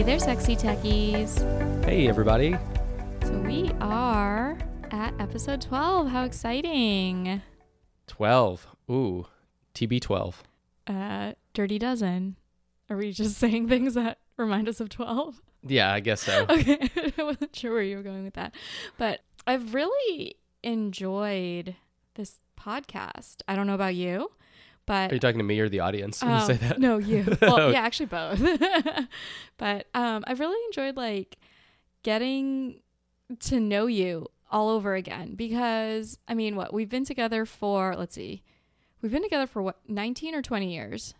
Hey there, sexy techies. Hey, everybody. So we are at episode 12. How exciting! 12. Ooh, TB12. Uh, Dirty Dozen. Are we just saying things that remind us of 12? Yeah, I guess so. Okay. I wasn't sure where you were going with that. But I've really enjoyed this podcast. I don't know about you, but Are you talking to me or the audience when you Um, say that? No, you. Well, yeah, actually both. but um, I've really enjoyed like getting to know you all over again because I mean, what we've been together for? Let's see, we've been together for what, nineteen or twenty years?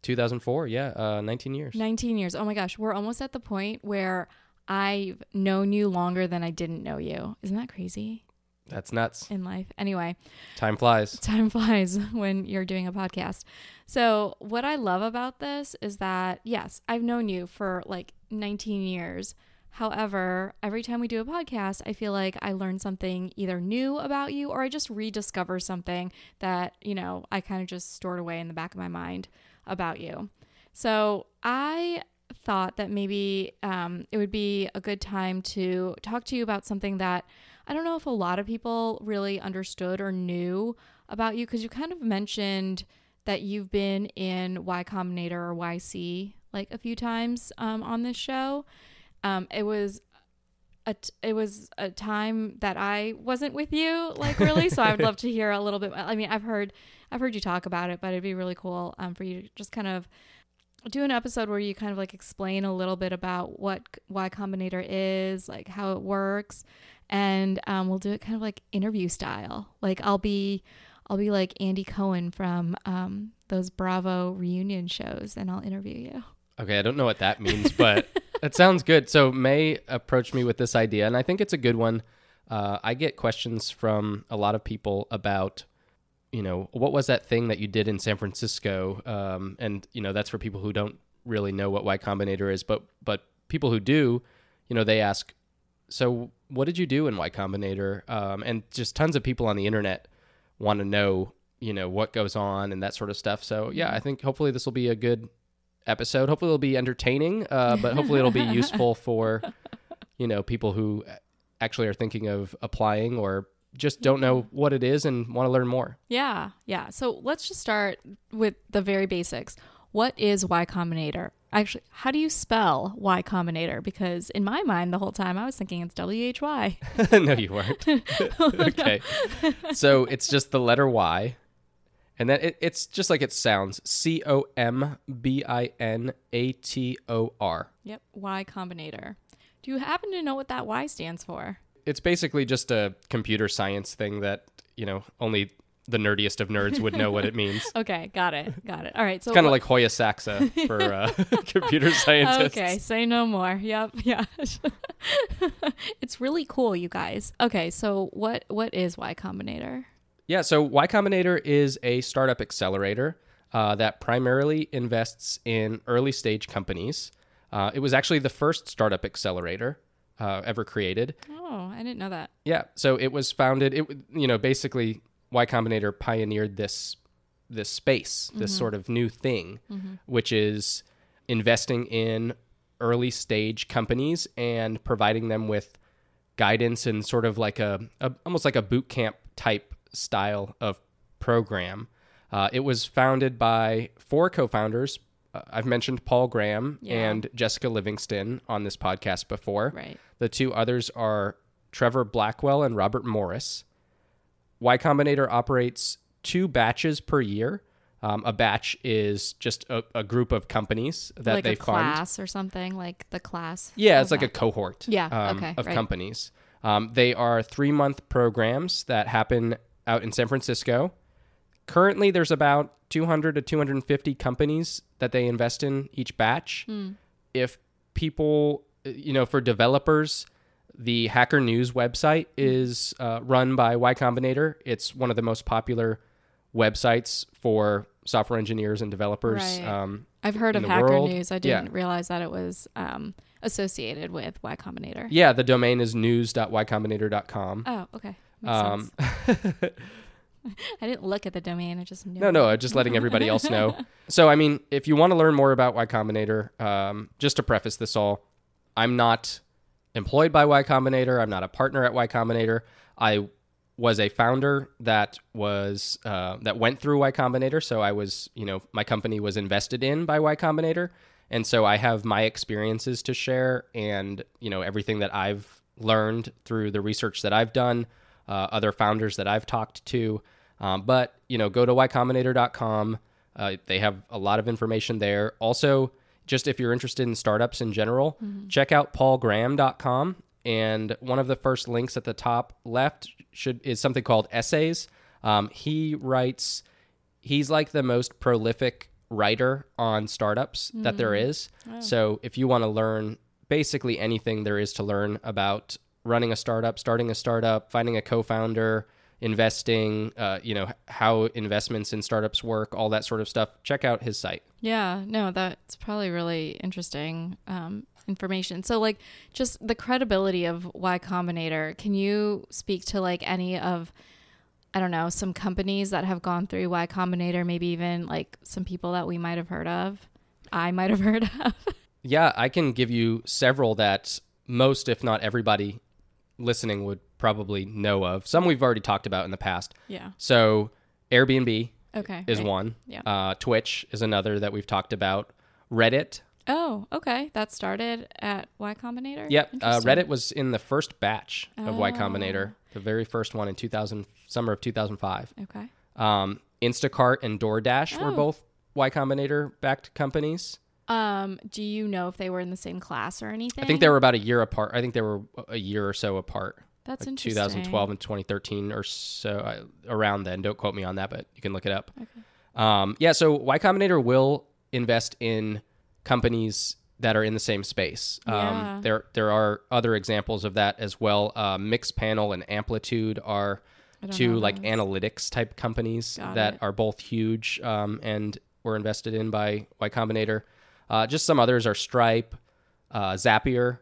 2004, yeah, uh, 19 years. Nineteen years. Oh my gosh, we're almost at the point where I've known you longer than I didn't know you. Isn't that crazy That's nuts. in life? Anyway, Time flies. time flies when you're doing a podcast. So, what I love about this is that, yes, I've known you for like 19 years. However, every time we do a podcast, I feel like I learn something either new about you or I just rediscover something that, you know, I kind of just stored away in the back of my mind about you. So, I thought that maybe um, it would be a good time to talk to you about something that I don't know if a lot of people really understood or knew about you because you kind of mentioned that you've been in Y Combinator or YC like a few times um, on this show. Um, it was a t- it was a time that I wasn't with you like really, so I would love to hear a little bit. I mean, I've heard I've heard you talk about it, but it'd be really cool um, for you to just kind of do an episode where you kind of like explain a little bit about what Y Combinator is, like how it works, and um, we'll do it kind of like interview style. Like I'll be, I'll be like Andy Cohen from um, those Bravo reunion shows, and I'll interview you. Okay, I don't know what that means, but it sounds good. So Mae approached me with this idea, and I think it's a good one. Uh, I get questions from a lot of people about, you know, what was that thing that you did in San Francisco? Um, and you know, that's for people who don't really know what Y Combinator is, but but people who do, you know, they ask, so what did you do in Y Combinator? Um, and just tons of people on the internet want to know, you know, what goes on and that sort of stuff. So yeah, I think hopefully this will be a good episode. Hopefully it'll be entertaining, uh, but hopefully it'll be useful for, you know, people who actually are thinking of applying or just don't know what it is and want to learn more. Yeah, yeah. So let's just start with the very basics. What is Y Combinator? Actually, how do you spell Y Combinator? Because in my mind, the whole time I was thinking it's W H Y. no, you weren't. Oh, okay. So it's just the letter Y. And then it, it's just like it sounds C O M B I N A T O R. Yep, Y Combinator. Do you happen to know what that Y stands for? It's basically just a computer science thing that, you know, only the nerdiest of nerds would know what it means. Okay, got it, got it. All right, so Kind of what- like Hoya Saxa for uh, computer scientists. Okay, say no more. Yep, yeah. it's really cool, you guys. Okay, so what what is Y Combinator? Yeah, so Y Combinator is a startup accelerator uh, that primarily invests in early stage companies. Uh, it was actually the first startup accelerator uh, ever created. Oh, I didn't know that. Yeah, so it was founded. It you know basically Y Combinator pioneered this this space, this sort of new thing, which is investing in early stage companies and providing them with guidance and sort of like a, a almost like a boot camp type style of program. Uh, it was founded by four co-founders. Uh, I've mentioned Paul Graham Yeah. and Jessica Livingston on this podcast before. Right. The two others are Trevor Blackwell and Robert Morris. Y Combinator operates two batches per year. Um, a batch is just a, a group of companies that like they a fund. class or something, like the class. Yeah, it's like a cohort. Yeah, um, okay, of right. companies. Um, they are three month programs that happen out in San Francisco. Currently, there's about 200 to 250 companies that they invest in each batch. Hmm. If people, you know, for developers, the Hacker News website is uh, run by Y Combinator. It's one of the most popular websites for software engineers and developers. Right. Um, I've heard of Hacker world. News. I didn't realize that it was um, associated with Y Combinator. yeah, the domain is news.ycombinator.com. Oh, okay. Um. I didn't look at the domain. I just knew. No, no, just letting everybody else know. So, I mean, if you want to learn more about Y Combinator, um, just to preface this all, I'm not employed by Y Combinator. I'm not a partner at Y Combinator. I was a founder that was uh, that went through Y Combinator. So I was, you know, my company was invested in by Y Combinator, and so I have my experiences to share, and you know, everything that I've learned through the research that I've done, uh, other founders that I've talked to. Um, but you know, go to ycombinator.com. Uh, they have a lot of information there. Also, just if you're interested in startups in general, check out paulgraham.com. And one of the first links at the top left should is something called essays. Um, he writes. He's like the most prolific writer on startups that there is. So if you want to learn basically anything there is to learn about running a startup, starting a startup, finding a co-founder, investing, uh, you know, how investments in startups work, all that sort of stuff, check out his site. Yeah, no, that's probably really interesting um, information. So, like, just the credibility of Y Combinator. Can you speak to like any of, I don't know, some companies that have gone through Y Combinator? Maybe even like some people that we might have heard of. I might have heard of. Yeah, I can give you several that most, if not everybody listening, would probably know of. Some we've already talked about in the past. yeah. So, Airbnb Okay. is right. one. Yeah. Uh, Twitch is another that we've talked about. Reddit. Oh, okay. That started at Y Combinator. Yep. Uh, Reddit was in the first batch of Y Oh. Combinator, the very first one in 2000, summer of 2005. Okay. Um, Instacart and DoorDash were Oh. both Y Combinator backed companies. Um, do you know if they were in the same class or anything? I think they were about a year apart. I think they were a year or so apart. That's like interesting. 2012 and 2013 or so uh, around then. Don't quote me on that, but you can look it up. Okay. Um, yeah, so Y Combinator will invest in companies that are in the same space. Um, Yeah. There, there are other examples of that as well. Uh, Mixpanel and Amplitude are two like those. analytics type companies Got that it. are both huge um, and were invested in by Y Combinator. Uh, just some others are Stripe, uh, Zapier,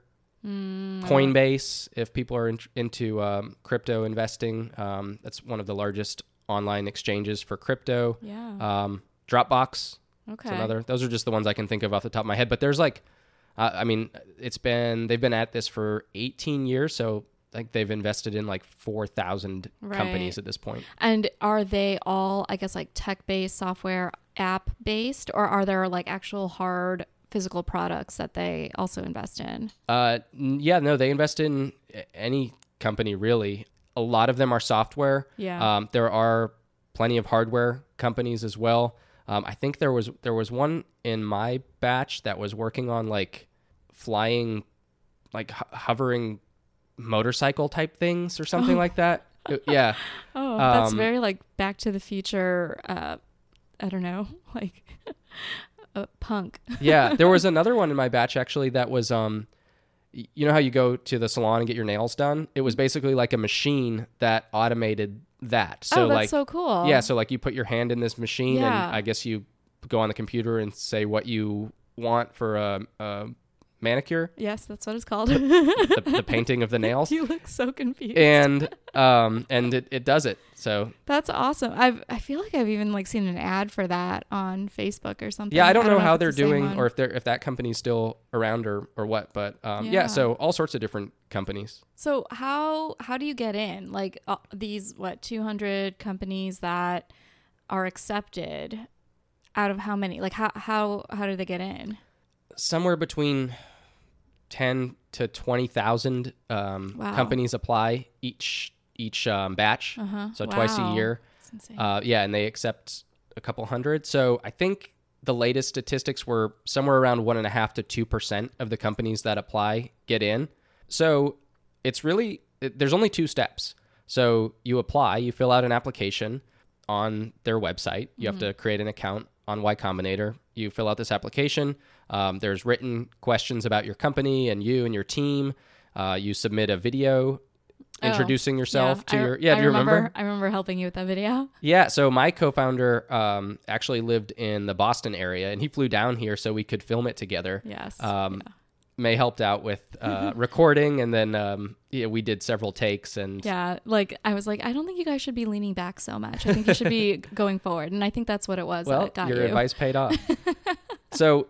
Mm, Coinbase. If people are in, into um, crypto investing, um, that's one of the largest online exchanges for crypto. Yeah. Um, Dropbox, okay. another. Those are just the ones I can think of off the top of my head. But there's like, uh, I mean, it's been they've been at this for 18 years, so like they've invested in like 4,000 companies at this point. And are they all, I guess, like tech based, software app based, or are there like actual hard physical products that they also invest in? Uh, yeah, no, they invest in any company really. A lot of them are software. Yeah. Um, there are plenty of hardware companies as well. Um, I think there was there was one in my batch that was working on like flying, like ho- hovering motorcycle type things or something like that. Yeah, oh, that's um, very like Back to the Future. Uh, I don't know, like uh, punk. yeah. There was another one in my batch actually that was um, you know how you go to the salon and get your nails done? It was basically like a machine that automated that. So oh, that's like so cool. Yeah, so like you put your hand in this machine, Yeah. and I guess you go on the computer and say what you want for a, a manicure, Yes, that's what it's called. the, the painting of the nails, you look so confused. and um, and it, it does it. So That's awesome. I've I feel like I've even like seen an ad for that on Facebook or something. yeah, I don't know how they're the doing or if they're if that company's still around or or what, but um, yeah. Yeah. so all sorts of different companies. So how how do you get in? Like uh, these what 200 companies that are accepted out of how many? Like how how how do they get in? Somewhere between ten to twenty thousand um, Wow. companies apply each each um, batch, Uh-huh. so twice a year. Uh, yeah, and they accept a couple hundred. So I think the latest statistics were somewhere around one and a half to two percent of the companies that apply get in. So it's really it, there's only two steps. So you apply, you fill out an application on their website. You have to create an account on Y Combinator. You fill out this application. Um, there's written questions about your company and you and your team. Uh, you submit a video Oh, introducing yourself to I- your yeah. I do you remember? I remember helping you with that video. Yeah, so my co-founder um, actually lived in the Boston area, and he flew down here so we could film it together. Yes. Um, yeah. Mae helped out with uh, recording, and then um, yeah, we did several takes. And Yeah, like I was like, I don't think you guys should be leaning back so much. I think you should be going forward, and I think that's what it was well, that got your you. advice paid off. so,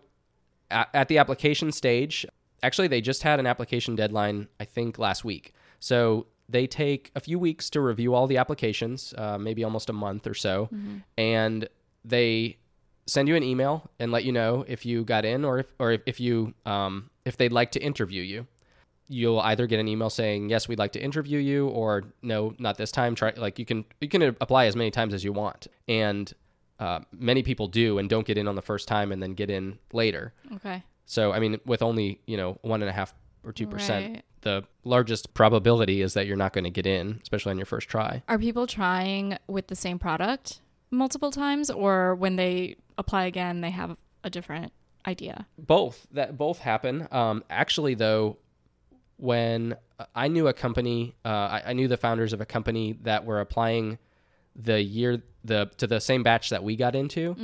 at, at the application stage, actually, they just had an application deadline. I think last week. So they take a few weeks to review all the applications, uh, maybe almost a month or so, Mm-hmm. and they send you an email and let you know if you got in or if or if, if you um, if they'd like to interview you. You'll either get an email saying yes, we'd like to interview you, or no, not this time. Try like you can you can apply as many times as you want, and uh, many people do and don't get in on the first time and then get in later. okay. So I mean, with only you know one and a half or two percent, Right. the largest probability is that you're not going to get in, especially on your first try. Are people trying with the same product multiple times, or when they apply again, they have a different idea? Both that both happen. Um, actually, though, when I knew a company, uh, I, I knew the founders of a company that were applying the year the to the same batch that we got into,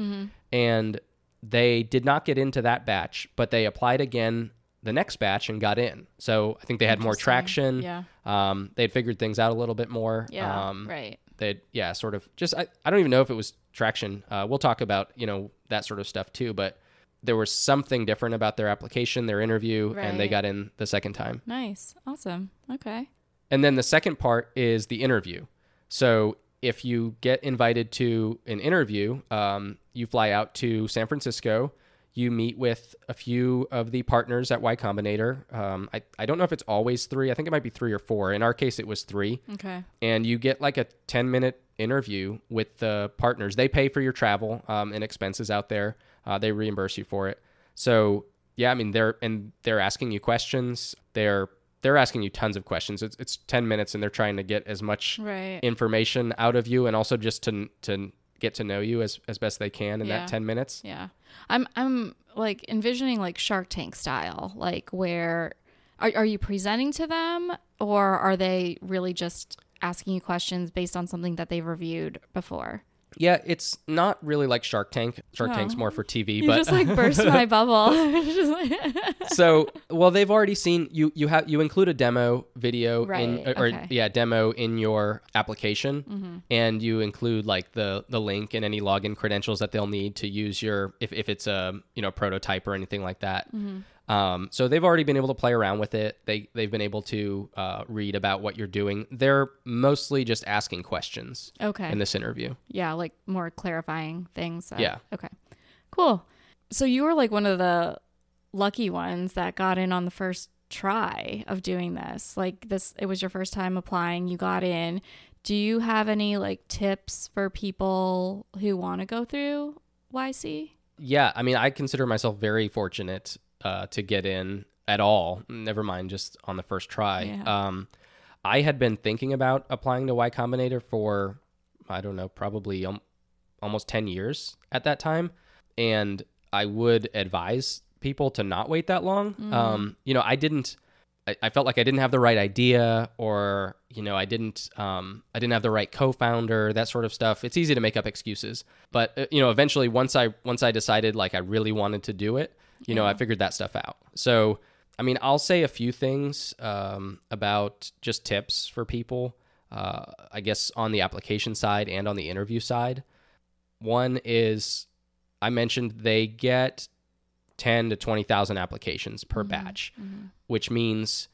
and they did not get into that batch, but they applied again the next batch and got in. So I think they had more traction. Yeah. Um, they had figured things out a little bit more. Yeah. Um, right. they yeah sort of just I, I don't even know if it was traction uh, we'll talk about you know that sort of stuff too but there was something different about their application their interview and they got in the second time Nice. Awesome. Okay. and then the second part is the interview so if you get invited to an interview um, you fly out to san francisco you meet with a few of the partners at y combinator um, I, I don't know if it's always three i think it might be three or four in our case it was three Okay. and you get like a 10 minute interview with the partners. They pay for your travel um, and expenses out there. Uh, they reimburse you for it. So yeah, I mean they're and they're asking you questions. They're they're asking you tons of questions. It's it's 10 minutes and they're trying to get as much Right. information out of you and also just to to get to know you as as best they can in Yeah. that 10 minutes. Yeah. I'm I'm like envisioning like Shark Tank style, like where are are you presenting to them or are they really just asking you questions based on something that they've reviewed before? Yeah, it's not really like Shark Tank. Shark Oh. Tank's more for TV, You but just like burst my bubble. So well they've already seen you you have you include a demo video in Right, or okay. yeah demo in your application mm-hmm. and you include like the the link and any login credentials that they'll need to use your if, if it's a you know prototype or anything like that mm-hmm. Um, so they've already been able to play around with it they they've been able to uh, read about what you're doing they're mostly just asking questions okay. in this interview yeah, like more clarifying things. that- Yeah. Okay. Cool. So you were like one of the lucky ones that got in on the first try of doing this. Like this it was your first time applying, you got in. Do you have any like tips for people who want to go through YC? Yeah, I mean, I consider myself very fortunate uh, to get in at all. Never mind, just on the first try. Yeah. Um, I had been thinking about applying to Y Combinator for, I don't know, probably um, almost 10 years at that time. And I would advise people to not wait that long. Um, you know, I didn't. I, I felt like I didn't have the right idea, or you know, I didn't. Um, I didn't have the right co-founder, that sort of stuff. It's easy to make up excuses, but uh, you know, eventually, once I once I decided like I really wanted to do it, you know, I figured that stuff out. So, I mean, I'll say a few things um, about just tips for people. Uh, I guess on the application side and on the interview side. One is I mentioned they get 10 to 20,000 applications per batch, which means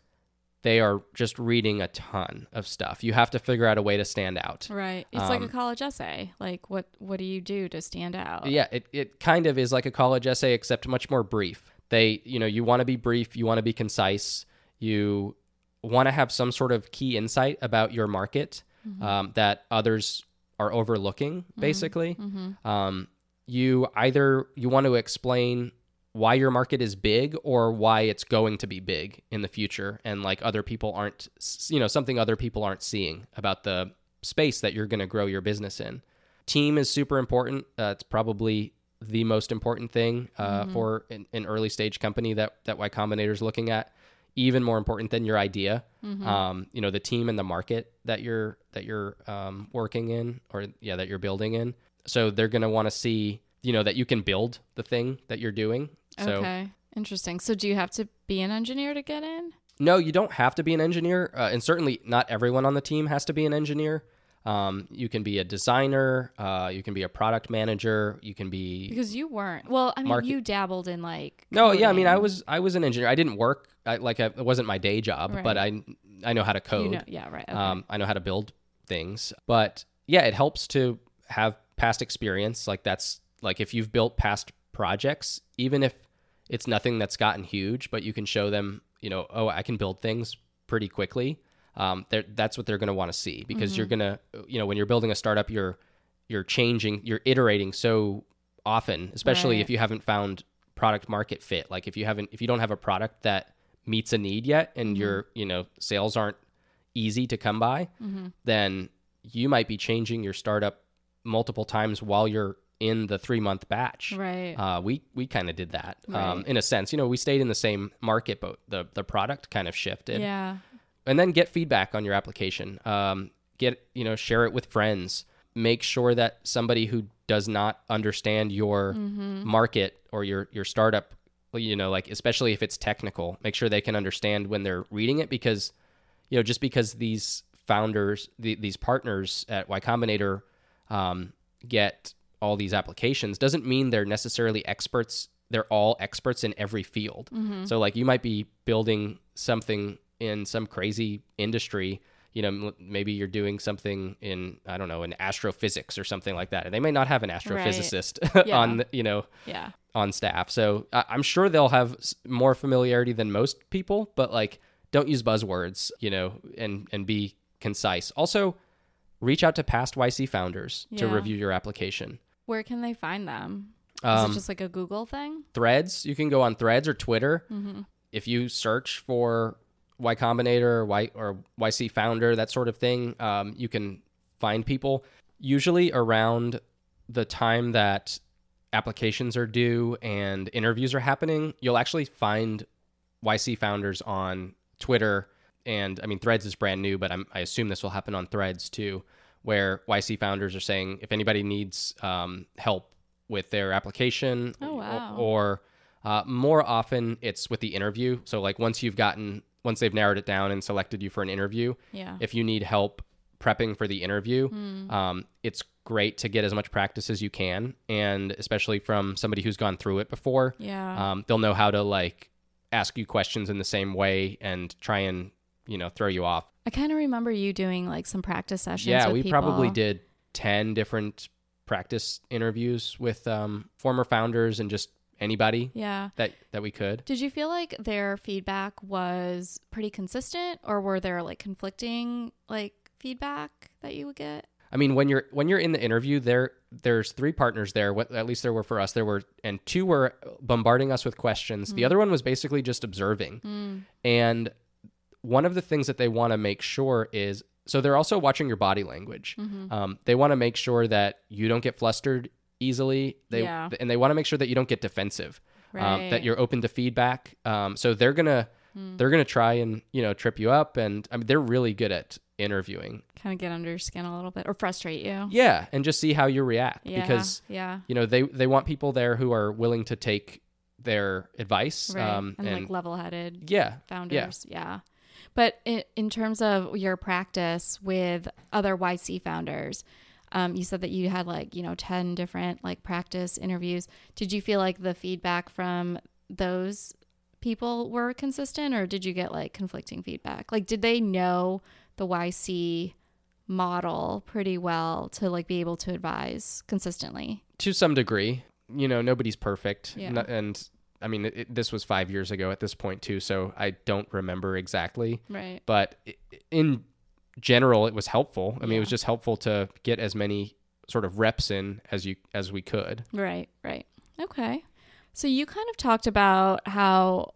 they are just reading a ton of stuff. You have to figure out a way to stand out. Right. It's like a Um, college essay. Like what what do you do to stand out? Yeah, it, it kind of is like a college essay, except much more brief. They, you know, you want to be brief, you want to be concise, you want to have some sort of key insight about your market um, that others are overlooking, basically. Um, you either you want to explain why your market is big or why it's going to be big in the future and like other people aren't you know something other people aren't seeing about the space that you're going to grow your business in. Team is super important. Uh, it's probably the most important thing uh, for an, an early stage company that that y combinator is looking at. Even more important than your idea. Um, you know the team and the market that you're that you're um, working in or yeah that you're building in. So they're going to want to see you know that you can build the thing that you're doing so okay. Interesting. So do you have to be an engineer to get in? No, you don't have to be an engineer, uh, and certainly not everyone on the team has to be an engineer. Um, you can be a designer, uh, you can be a product manager, you can be Because you weren't. Well, I mean, Market- you dabbled in like. no, yeah. I mean, I was I was an engineer. I didn't work I, like I, it wasn't my day job, but I I know how to code. You know, yeah, right. Okay. Um, I know how to build things, but yeah, it helps to have past experience. Like that's like if you've built past projects, even if it's nothing that's gotten huge, but you can show them, you know, oh, I can build things pretty quickly. Um, that's what they're going to want to see because you're mm-hmm. going to, you know, when you're building a startup, you're you're changing, you're iterating so often, especially Right. if you haven't found product market fit. Like if you haven't, if you don't have a product that meets a need yet, and mm-hmm. your, you know, sales aren't easy to come by, mm-hmm. then you might be changing your startup multiple times while you're in the three month batch. right. Uh, we we kind of did that um, in a sense. You know, we stayed in the same market, but the the product kind of shifted. yeah. And then get feedback on your application. Um, get you know, share it with friends. Make sure that somebody who does not understand your Mm-hmm. market or your your startup, you know, like especially if it's technical, make sure they can understand when they're reading it because you know, just because these founders, the, these partners at Y Combinator um, get all these applications doesn't mean they're necessarily experts. They're all experts in every field. Mm-hmm. So, like, you might be building something in some crazy industry. You know, maybe you're doing something in I don't know in astrophysics or something like that, and they may not have an astrophysicist Yeah. on you know Yeah. on staff. So I- I'm sure they'll have more familiarity than most people, but like don't use buzzwords, you know, and and be concise. Also, reach out to past YC founders to review your application. Where can they find them? Is Um, it just like a Google thing? Threads, you can go on Threads or Twitter. Mm-hmm. If you search for Y Combinator or Y or YC founder, that sort of thing, um, you can find people. Usually around the time that applications are due and interviews are happening, you'll actually find YC founders on Twitter. And I mean, Threads is brand new, but I'm, I assume this will happen on Threads too, where YC founders are saying if anybody needs um, help with their application Oh, wow. or uh, more often it's with the interview. So, like, once you've gotten, once they've narrowed it down and selected you for an interview, Yeah. if you need help prepping for the interview, Hmm. um, it's great to get as much practice as you can. And especially from somebody who's gone through it before, Yeah. um, they'll know how to like ask you questions in the same way and try and, you know, throw you off. I kind of remember you doing like some practice sessions. yeah, we people. probably did 10 different practice interviews with um, former founders and just anybody Yeah. that, that we could. Did you feel like their feedback was pretty consistent or were there like conflicting like feedback that you would get? I mean, when you're when you're in the interview, there there's three partners there. What at least there were for us. There were and two were bombarding us with questions. The other one was basically just observing. And one of the things that they want to make sure is so they're also watching your body language. Um, they want to make sure that you don't get flustered easily. They Yeah. and they want to make sure that you don't get defensive. Um, Right. that you're open to feedback. Um, so they're gonna they're gonna try and you know trip you up. And I mean they're really good at interviewing. Kind of get under your skin a little bit or frustrate you. Yeah, and just see how you react Yeah. because yeah. you know they they want people there who are willing to take their advice. Right. Um, and, like level headed yeah, founders. Yeah. But in, in terms of your practice with other YC founders, um, you said that you had like, you know, 10 different like practice interviews. Did you feel like the feedback from those people were consistent or did you get like conflicting feedback? Like, did they know the YC model pretty well to like be able to advise consistently? to some degree. You know, nobody's perfect, Yeah. And I mean it, this was five years ago at this point too, so I don't remember exactly. Right. But in general, it was helpful. I mean, it was just helpful to get as many sort of reps in as you as we could. Right, right. Okay. So you kind of talked about how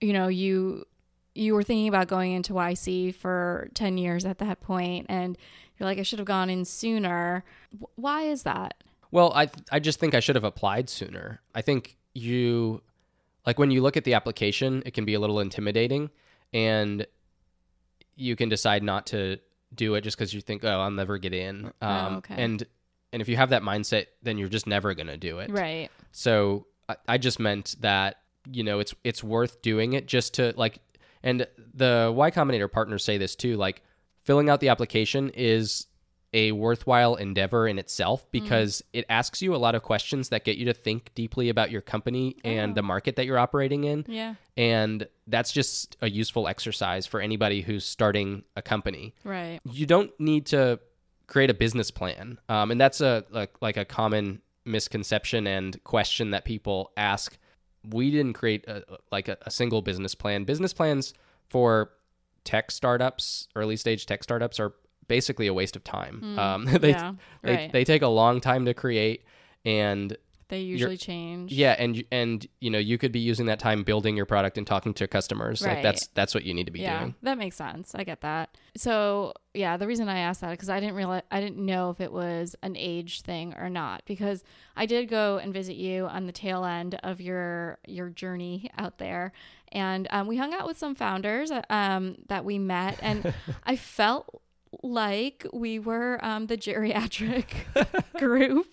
you know you you were thinking about going into YC for 10 years at that point and you're like I should have gone in sooner. Why is that? Well, I I just think I should have applied sooner. I think you like when you look at the application, it can be a little intimidating and you can decide not to do it just because you think, oh, I'll never get in. Um, Oh, okay. And and if you have that mindset, then you're just never gonna do it. Right. So I, I just meant that you know, it's it's worth doing it just to like and the Y Combinator partners say this too, like filling out the application is a worthwhile endeavor in itself because it asks you a lot of questions that get you to think deeply about your company and the market that you're operating in. Yeah. And that's just a useful exercise for anybody who's starting a company. Right. You don't need to create a business plan. Um, and that's a like, like a common misconception and question that people ask. We didn't create a, like a, a single business plan. Business plans for tech startups, early stage tech startups, are basically a waste of time. Um, they, yeah, they right. they take a long time to create, and They usually change. yeah, and and you know you could be using that time building your product and talking to customers. Like that's that's what you need to be yeah, doing. that makes sense. I get that. So yeah, the reason I asked that because I didn't realize I didn't know if it was an age thing or not because I did go and visit you on the tail end of your your journey out there, and um, we hung out with some founders um, that we met, and I felt like we were um, the geriatric group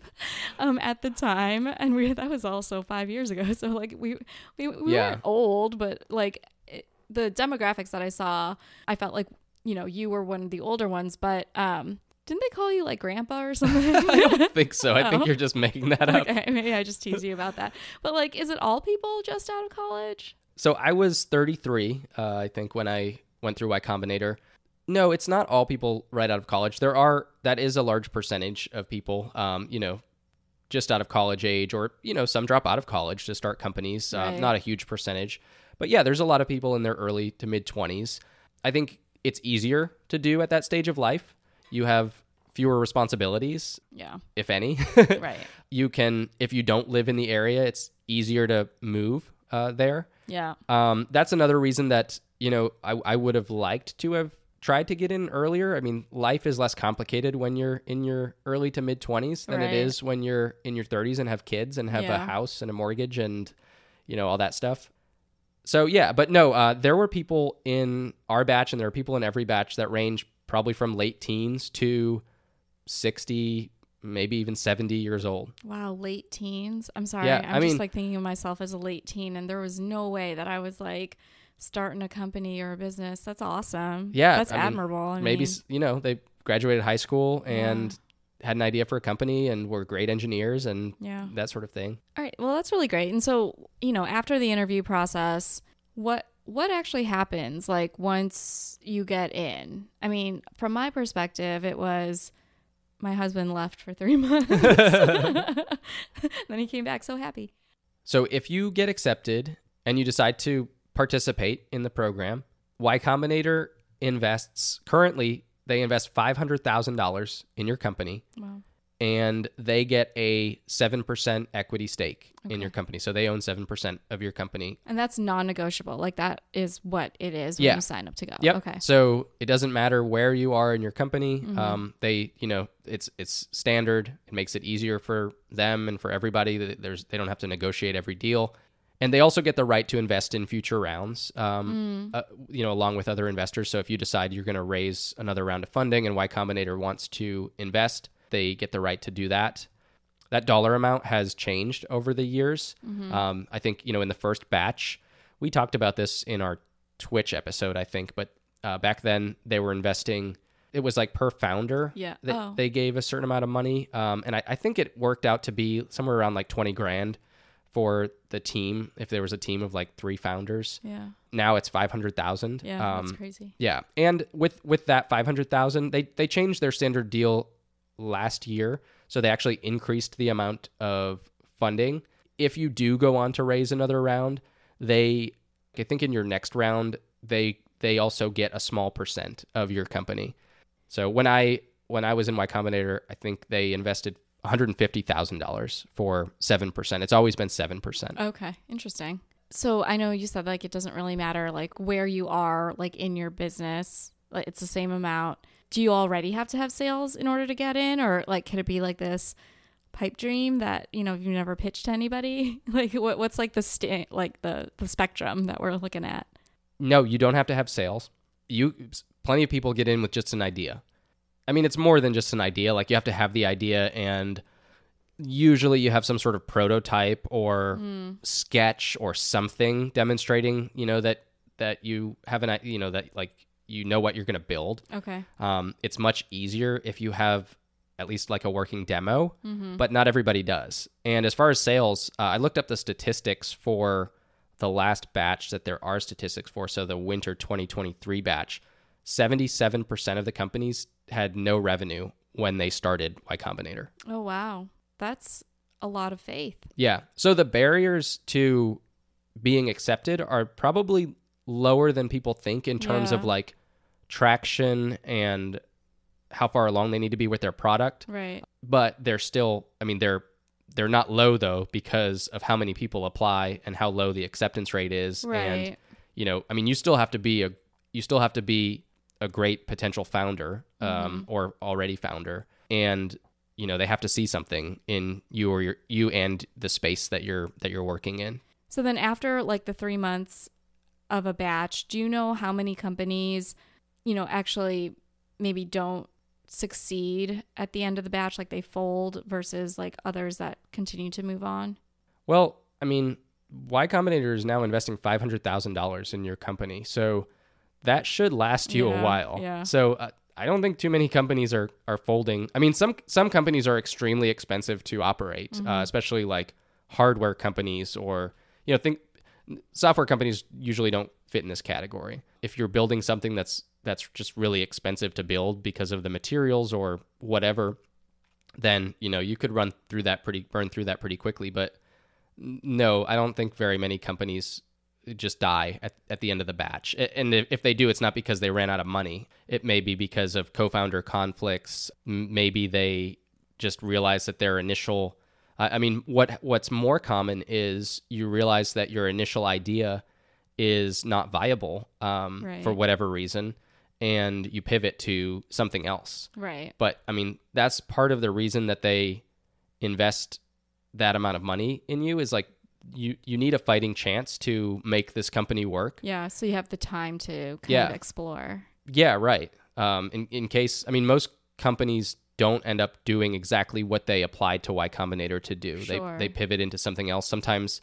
um, at the time, and we that was also five years ago. So like we we, we Yeah. weren't old, but like it, the demographics that I saw, I felt like you know you were one of the older ones, but um, didn't they call you like grandpa or something? I don't think so. I think Oh. you're just making that up. okay, maybe I just tease you about that. But like, is it all people just out of college? So I was 33, uh, I think, when I went through Y Combinator. No, it's not all people right out of college. There are that is a large percentage of people, um, you know, just out of college age, or you know, some drop out of college to start companies. Uh, not a huge percentage, but yeah, there's a lot of people in their early to mid 20s. I think it's easier to do at that stage of life. You have fewer responsibilities, Yeah, if any. right. you can, if you don't live in the area, it's easier to move uh, there. Yeah, Um, that's another reason that you know I, I would have liked to have tried to get in earlier. I mean, life is less complicated when you're in your early to mid twenties than Right. it is when you're in your thirties and have kids and have a house and a mortgage and you know all that stuff. So yeah, but no, uh, there were people in our batch and there are people in every batch that range probably from late teens to sixty, maybe even seventy years old. Wow, late teens. I'm sorry. Yeah, I'm I just mean- like thinking of myself as a late teen, and there was no way that I was like starting a company or a business. That's awesome. Yeah, that's I mean, admirable. I maybe mean, you know they graduated high school and had an idea for a company and were great engineers and yeah. that sort of thing. All right. Well, that's really great. And so, you know, after the interview process, what what actually happens like once you get in? I mean, from my perspective, it was my husband left for 3 months. then he came back so happy. So if you get accepted and you decide to participate in the program, Y Combinator invests currently they invest five hundred thousand dollars in your company Wow. and they get a seven percent equity stake in your company. So they own seven percent of your company. And that's non-negotiable. Like that is what it is when Yeah. you sign up to go. Yep. Okay. So it doesn't matter where you are in your company. Mhm. Um, they, you know, it's it's standard. It makes it easier for them and for everybody. Th- There's they don't have to negotiate every deal, and they also get the right to invest in future rounds. Um, Mm. uh, you know, along with other investors. So if you decide you're going to raise another round of funding and Y Combinator wants to invest, they get the right to do that. That dollar amount has changed over the years. Mm-hmm. Um, I think you know in the first batch, we talked about this in our Twitch episode, I think, but uh, back then they were investing. It was like per founder. Yeah. They, Oh. they gave a certain amount of money, um, and I, I think it worked out to be somewhere around like twenty grand for the team if there was a team of like three founders. Yeah. Now it's five hundred thousand. Yeah. Um, that's crazy. yeah, and with with that five hundred thousand, they they changed their standard deal last year, so they actually increased the amount of funding. If you do go on to raise another round, they I think in your next round they they also get a small percent of your company. So when I when I was in Y Combinator, I think they invested one hundred and fifty thousand dollars for seven percent. It's always been seven percent. Okay, interesting. So I know you said like it doesn't really matter like where you are like in your business, like it's the same amount. Do you already have to have sales in order to get in, or like could it be like this pipe dream that you know you've never pitched to anybody? Like what what's like the sta- like the the spectrum that we're looking at? No, you don't have to have sales. You plenty of people get in with just an idea. I mean, it's more than just an idea. Like you have to have the idea and usually you have some sort of prototype or Mm. sketch or something demonstrating, you know, that that you have an, you know, that like you know what you're going to build. Okay. Um, it's much easier if you have at least like a working demo, Mm-hmm. but not everybody does. And as far as sales, uh, I looked up the statistics for the last batch that there are statistics for. So the winter 2023 batch, 77% of the companies had no revenue when they started Y Combinator. Oh wow, that's a lot of faith. Yeah. So the barriers to being accepted are probably lower than people think in terms of like traction and how far along they need to be with their product. Right. But they're still I mean they're they're not low though because of how many people apply and how low the acceptance rate is Right. and you know, I mean you still have to be a you still have to be a great potential founder um, or already founder and you know they have to see something in you or your you and the space that you're that you're working in. So then after like the 3 months of a batch, do you know how many companies, you know, actually maybe don't succeed at the end of the batch like they fold versus like others that continue to move on? well i mean y combinator is now investing $500000 in your company. So that should last you Yeah, a while yeah. so uh, i don't think too many companies are are folding i mean some some companies are extremely expensive to operate Mm-hmm. uh, especially like hardware companies or you know think software companies usually don't fit in this category. If you're building something that's that's just really expensive to build because of the materials or whatever, then you know you could run through that pretty burn through that pretty quickly. But no, I don't think very many companies just die at, at the end of the batch. And if they do, it's not because they ran out of money. It may be because of co-founder conflicts. Maybe they just realize that their initial I I mean, what what's more common is you realize that your initial idea is not viable um, Right. for whatever reason, and you pivot to something else. Right. But I mean, that's part of the reason that they invest that amount of money in you is like you you need a fighting chance to make this company work. Yeah, so you have the time to kind Yeah. of explore. Yeah, right. Um, in in case I mean, most companies don't end up doing exactly what they applied to Y Combinator to do. Sure. They they pivot into something else. Sometimes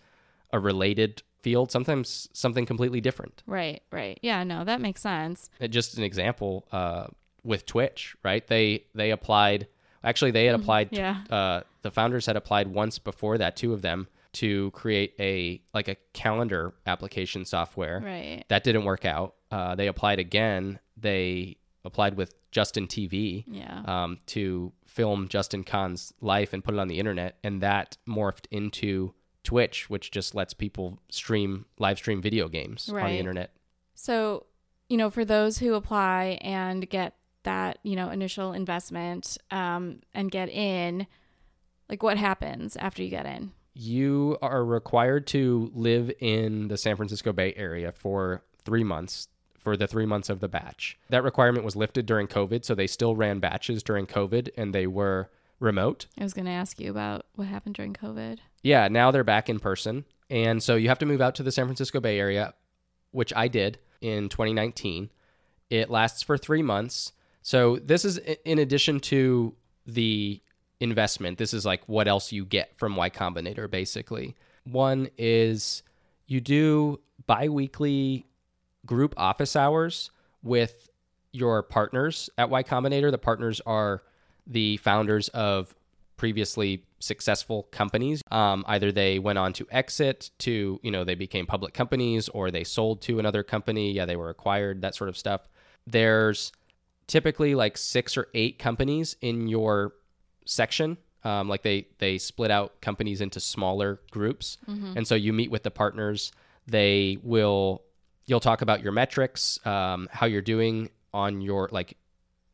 a related field. Sometimes something completely different. Right, right. Yeah, no, that makes sense. Uh, Just an example uh, with Twitch, right? They they applied. Actually, they had applied. Yeah. Uh, the founders had applied once before that. Two of them to create a like a calendar application software. Right. That didn't work out. Uh, they applied again. They applied with Justin TV Yeah. um, to film Justin Kan's life and put it on the internet, and that morphed into Twitch, which just lets people stream live stream video games on the internet. So, you know, for those who apply and get that, you know, initial investment um, and get in, like what happens after you get in? You are required to live in the San Francisco Bay Area for three months. For the three months of the batch. That requirement was lifted during COVID, so they still ran batches during COVID and they were remote. I was going to ask you about what happened during COVID. Yeah, now they're back in person. And so you have to move out to the San Francisco Bay Area, which I did in 2019. It lasts for three months. So this is in addition to the investment. This is like what else you get from Y Combinator, basically. One is you do bi weekly group office hours with your partners at Y Combinator. The partners are the founders of previously successful companies. Um, either they went on to exit to, you know, they became public companies or they sold to another company. Yeah, they were acquired, that sort of stuff. There's typically like six or eight companies in your section. Um, like they they split out companies into smaller groups, and so you meet with the partners. They will you'll talk about your metrics, um, how you're doing on your like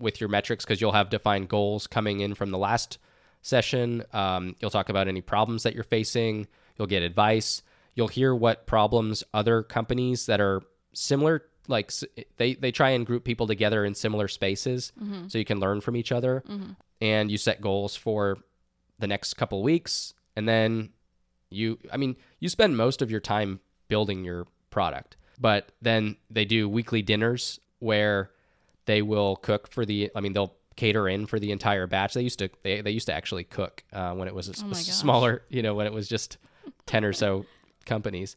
with your metrics because you'll have defined goals coming in from the last session. Um, you'll talk about any problems that you're facing. You'll get advice. You'll hear what problems other companies that are similar like they they try and group people together in similar spaces so you can learn from each other and you set goals for the next couple weeks and then you i mean you spend most of your time building your product but then they do weekly dinners where they will cook for the i mean they'll cater in for the entire batch. They used to they, they used to actually cook uh, when it was a, Oh a smaller, you know, when it was just ten or so companies.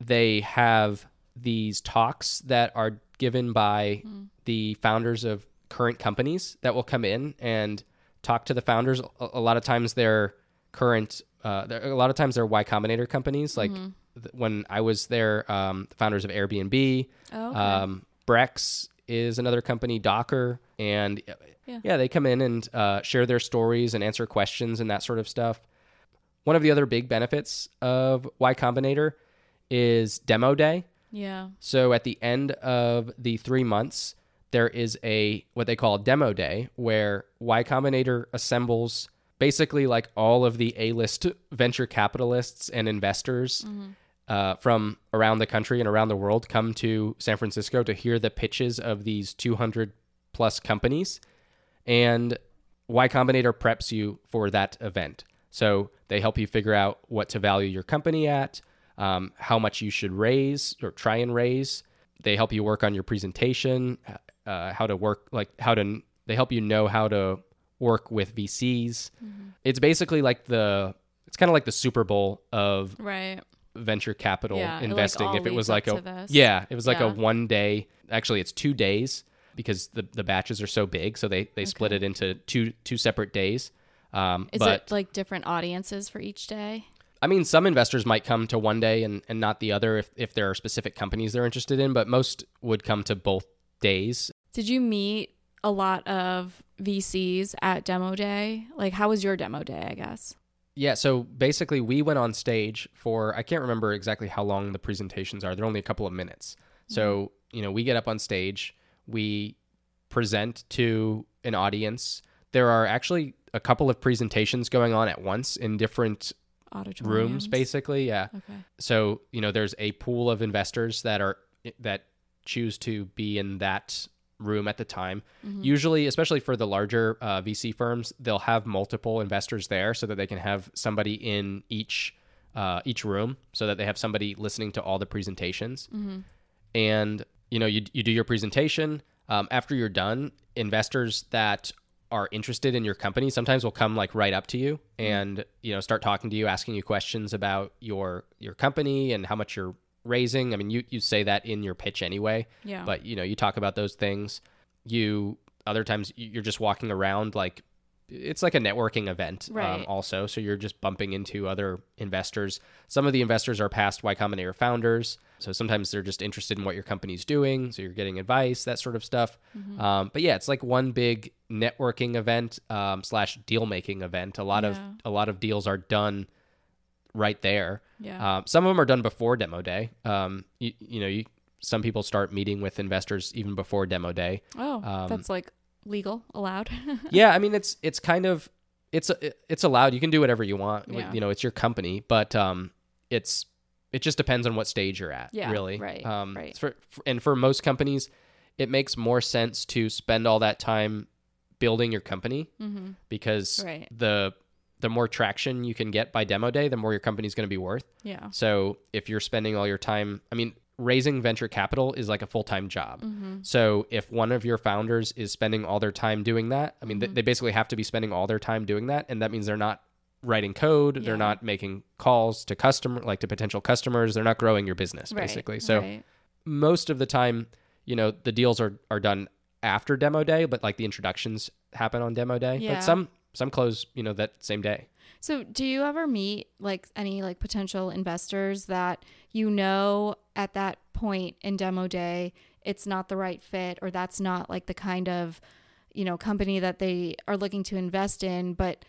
They have these talks that are given by the founders of current companies that will come in and talk to the founders. A, a lot of times they're current. Uh, they're, a lot of times they're Y Combinator companies. Like th- when I was there, um, the founders of Airbnb, Oh, okay. um, Brex is another company, Docker, and Yeah. yeah, they come in and uh, share their stories and answer questions and that sort of stuff. One of the other big benefits of Y Combinator is demo day. yeah. So at the end of the three months, there is a what they call demo day where Y Combinator assembles basically like all of the A-list venture capitalists and investors uh, from around the country and around the world come to San Francisco to hear the pitches of these 200 plus companies. And Y Combinator preps you for that event. So they help you figure out what to value your company at, um, how much you should raise or try and raise. They help you work on your presentation, uh, how to work, like how to, they help you know how to work with VCs. It's basically like the, it's kind of like the Super Bowl of Right. venture capital Yeah, it, like, investing. If it was like a yeah it was like a one day actually it's two days because the, the batches are so big so they they split it into two two separate days. Um, Is but it like different audiences for each day? i mean some investors might come to one day and, and not the other if, if there are specific companies they're interested in but most would come to both days Did you meet a lot of VCs at demo day? Like, how was your demo day? I guess. Yeah, so basically we went on stage for I can't remember exactly how long the presentations are. They're only a couple of minutes. Mm-hmm. So, you know, we get up on stage, we present to an audience. There are actually a couple of presentations going on at once in different rooms basically, yeah. Okay. So, you know, there's a pool of investors that are that choose to be in that room at the time. Usually, especially for the larger uh, VC firms, they'll have multiple investors there so that they can have somebody in each uh, each room, so that they have somebody listening to all the presentations. And you know, you you do your presentation. Um, after you're done, investors that are interested in your company sometimes will come like right up to you and you know start talking to you asking you questions about your your company and how much you're raising. I mean you you say that in your pitch anyway Yeah. but you know you talk about those things. You other times you- you're just walking around like it's like a networking event um, Right. also. So you're just bumping into other investors. Some of the investors are past y combinator founders. So sometimes they're just interested in what your company's doing. So you're getting advice that sort of stuff. Mm-hmm. um, but yeah it's like one big networking event um, slash deal making event. A lot of a lot of deals are done right there yeah. um, some of them are done before demo day. Um, you, you know, you, some people start meeting with investors even before demo day. oh, um, that's like legal, allowed. yeah, I mean, it's it's kind of it's it's allowed. You can do whatever you want. Yeah. You know, it's your company, but um, it's it just depends on what stage you're at. Yeah, really. right, Um, right. For, for and for most companies, it makes more sense to spend all that time building your company mm-hmm. because Right. the the more traction you can get by demo day, the more your company's going to be worth. Yeah. So if you're spending all your time, I mean, raising venture capital is like a full time job. Mm-hmm. So if one of your founders is spending all their time doing that, I mean, Mm-hmm. th- they basically have to be spending all their time doing that, and that means they're not writing code, Yeah. they're not making calls to customer, like to potential customers, they're not growing your business Right. basically. So right. most of the time, you know, the deals are are done after demo day, but like the introductions happen on demo day. Yeah. But some some close, you know, that same day. So, do you ever meet like any like potential investors that you know at that point in demo day it's not the right fit or that's not like the kind of, you know, company that they are looking to invest in, but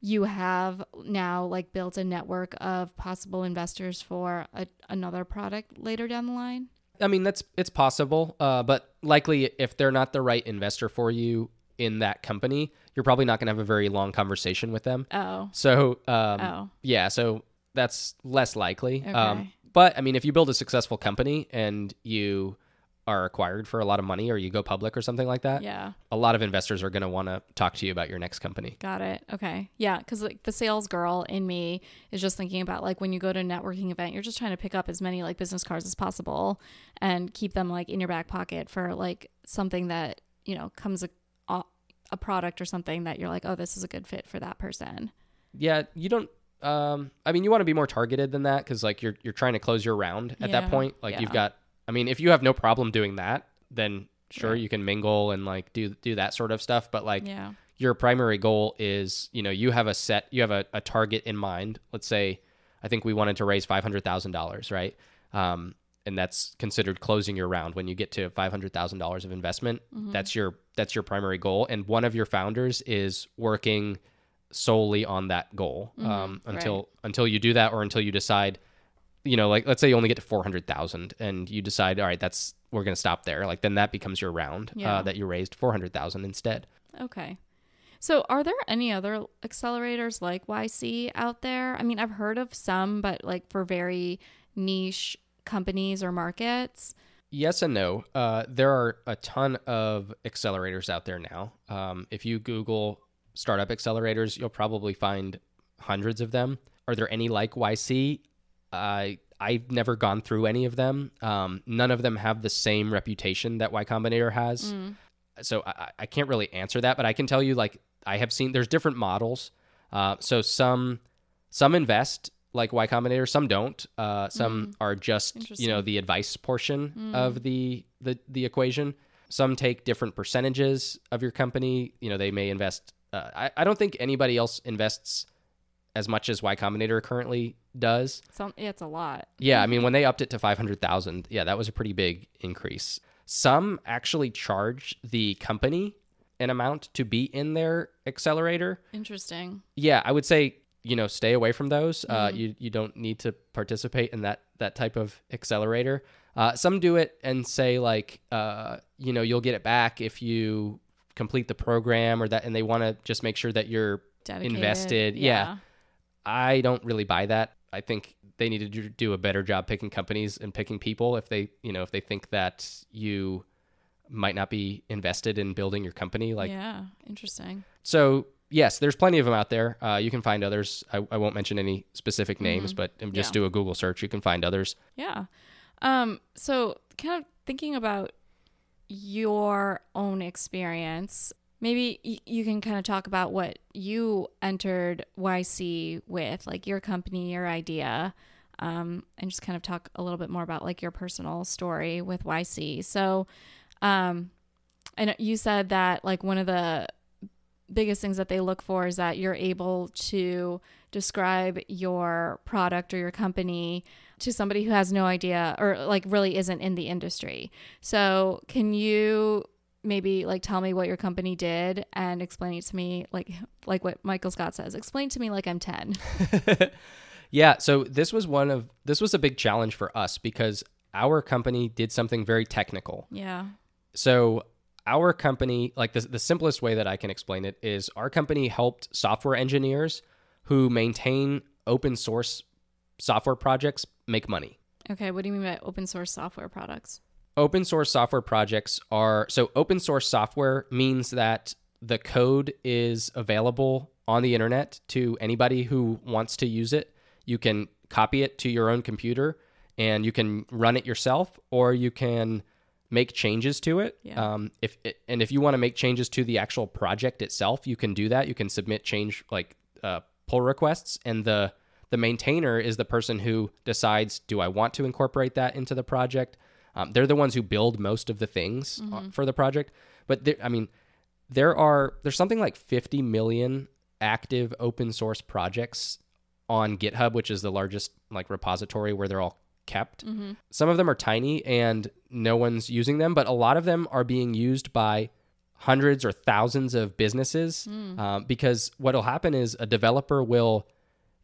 you have now like built a network of possible investors for a, another product later down the line? I mean, that's it's possible, uh, but likely if they're not the right investor for you in that company, you're probably not going to have a very long conversation with them. Oh. So, um, Oh. yeah, so that's less likely. Um, Okay. but I mean, if you build a successful company and you are acquired for a lot of money or you go public or something like that, Yeah. a lot of investors are going to want to talk to you about your next company. Got it. Okay. Yeah. Cause like the sales girl in me is just thinking about like when you go to a networking event, you're just trying to pick up as many like business cards as possible and keep them like in your back pocket for like something that, you know, comes a- product or something that you're like, oh, this is a good fit for that person. Yeah, you don't. Um, I mean, you want to be more targeted than that because like you're you're trying to close your round at Yeah, that point. Like you've got. I mean, if you have no problem doing that, then sure Right. you can mingle and like do do that sort of stuff. But like Yeah. your primary goal is, you know, you have a set, you have a, a target in mind. Let's say, I think we wanted to raise five hundred thousand dollars, right? Um, and that's considered closing your round when you get to five hundred thousand dollars of investment. That's your that's your primary goal, and one of your founders is working solely on that goal um, until right. until you do that, or until you decide, you know, like let's say you only get to four hundred thousand, and you decide, all right, that's we're gonna stop there. Like then that becomes your round Yeah. uh, that you raised four hundred thousand instead. Okay. So, are there any other accelerators like YC out there? I mean, I've heard of some, but like for very niche companies or markets. Yes and no. Uh, there are a ton of accelerators out there now. Um, if you Google startup accelerators, you'll probably find hundreds of them. Are there any like YC? I I've never gone through any of them. Um, none of them have the same reputation that Y Combinator has. So I, I can't really answer that, but I can tell you like I have seen there's different models. Uh, so some some invest like Y Combinator, some don't. Uh, some are just you know the advice portion of the, the the equation. Some take different percentages of your company. You know they may invest. Uh, I I don't think anybody else invests as much as Y Combinator currently does. Some, yeah, it's a lot. Yeah, I mean, when they upped it to 500,000, yeah, that was a pretty big increase. Some actually charge the company an amount to be in their accelerator. Interesting. Yeah, I would say, you know, stay away from those. Uh, you, you don't need to participate in that, that type of accelerator. Uh, some do it and say, like, uh, you know, you'll get it back if you complete the program or that, and they want to just make sure that you're Dedicated. invested. yeah. I don't really buy that. I think they need to do a better job picking companies and picking people if they, you know, if they think that you might not be invested in building your company. Like, yeah. Interesting. so yes, there's plenty of them out there. Uh, you can find others. I, I won't mention any specific names, but um, just Yeah. do a Google search. You can find others. Yeah. Um, so kind of thinking about your own experience, maybe y- you can kind of talk about what you entered YC with, like your company, your idea, um, and just kind of talk a little bit more about like your personal story with YC. So, um, and you said that like one of the biggest things that they look for is that you're able to describe your product or your company to somebody who has no idea or like really isn't in the industry. So, can you maybe like tell me what your company did and explain it to me like like what Michael Scott says. Explain to me like I'm 10. Yeah, so this was one of this was a big challenge for us because our company did something very technical. Yeah. So our company, like the, the simplest way that I can explain it is our company helped software engineers who maintain open source software projects make money. Okay, what do you mean by open source software products? Open source software projects are so open source software means that the code is available on the internet to anybody who wants to use it. You can copy it to your own computer and you can run it yourself or you can make changes to it. Yeah. Um, if and if you want to make changes to the actual project itself, you can do that. You can submit change like uh, pull requests, and the the maintainer is the person who decides do I want to incorporate that into the project. Um, they're the ones who build most of the things uh, for the project. But there, I mean, there are there's something like 50 million active open source projects on GitHub, which is the largest like repository where they're all kept. Some of them are tiny and no one's using them, but a lot of them are being used by hundreds or thousands of businesses um, because what'll happen is a developer will,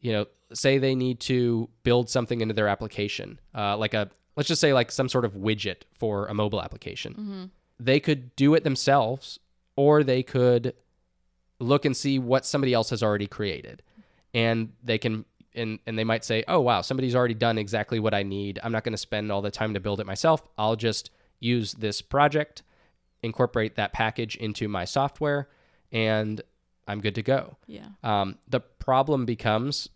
you know, say they need to build something into their application, uh, like a let's just say like some sort of widget for a mobile application. They could do it themselves, or they could look and see what somebody else has already created and they can and, and they might say oh wow somebody's already done exactly what i need. I'm not going to spend all the time to build it myself. I'll just use this project incorporate that package into my software and i'm good to go. Yeah. um, the problem becomes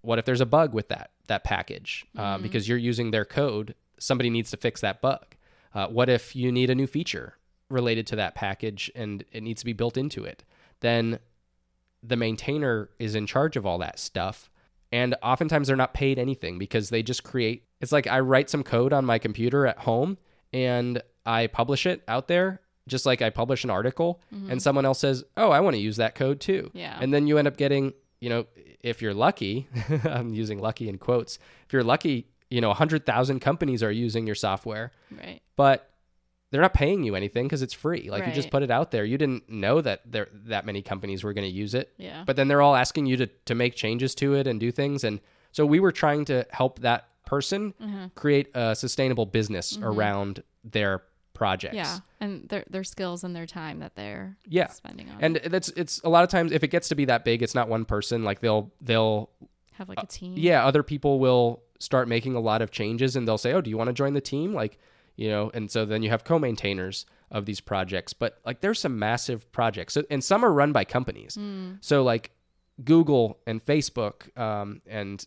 what if there's a bug with that that package? Uh, because you're using their code somebody needs to fix that bug. Uh, what if you need a new feature related to that package and it needs to be built into it, then the maintainer is in charge of all that stuff. And oftentimes they're not paid anything because they just create. It's like I write some code on my computer at home and I publish it out there, just like I publish an article, mm-hmm. and someone else says, Oh, I want to use that code too. Yeah. And then you end up getting, you know, if you're lucky, I'm using lucky in quotes, if you're lucky, you know, 100,000 companies are using your software, Right. but they're not paying you anything because it's free. Like you just put it out there. You didn't know that there that many companies were going to use it, Yeah. but then they're all asking you to to make changes to it and do things. And so we were trying to help that person Mm-hmm. create a sustainable business around their projects. yeah. And their their skills and their time that they're Yeah. spending on. And that's it's a lot of times if it gets to be that big, it's not one person. Like they'll they'll have like a team. yeah, other people will start making a lot of changes and they'll say, "Oh, do you want to join the team?" Like, you know, and so then you have co-maintainers of these projects. But like there's some massive projects. So, and some are run by companies. So like Google and Facebook um, and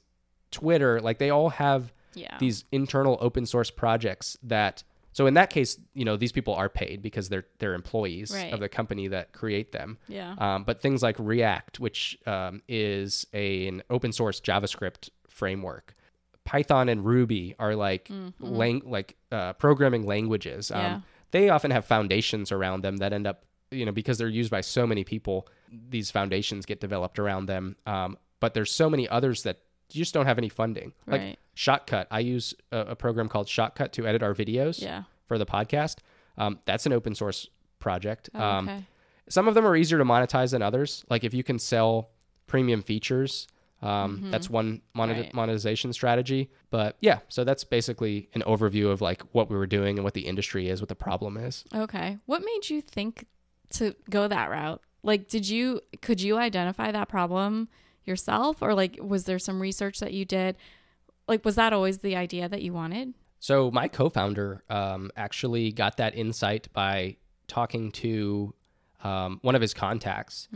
Twitter, like they all have Yeah. these internal open source projects that so in that case, you know, these people are paid because they're they're employees Right. of the company that create them. yeah. Um, but things like React, which um, is a, an open source JavaScript framework, Python and Ruby are like lang- like uh, programming languages. Um, Mm-hmm. Yeah. They often have foundations around them that end up, you know, because they're used by so many people. These foundations get developed around them. Um, but there's so many others that you just don't have any funding. Like Right. Shotcut, I use a, a program called Shotcut to edit our videos yeah. for the podcast. Um, that's an open source project. Oh, um, okay. some of them are easier to monetize than others. Like if you can sell premium features, um, that's one monet- Mm-hmm. Right. monetization strategy. But yeah, so that's basically an overview of like what we were doing and what the industry is, what the problem is. Okay. What made you think to go that route? Like, did you, could you identify that problem yourself? Or like, was there some research that you did? Like, was that always the idea that you wanted? So my co-founder um, actually got that insight by talking to um, one of his contacts,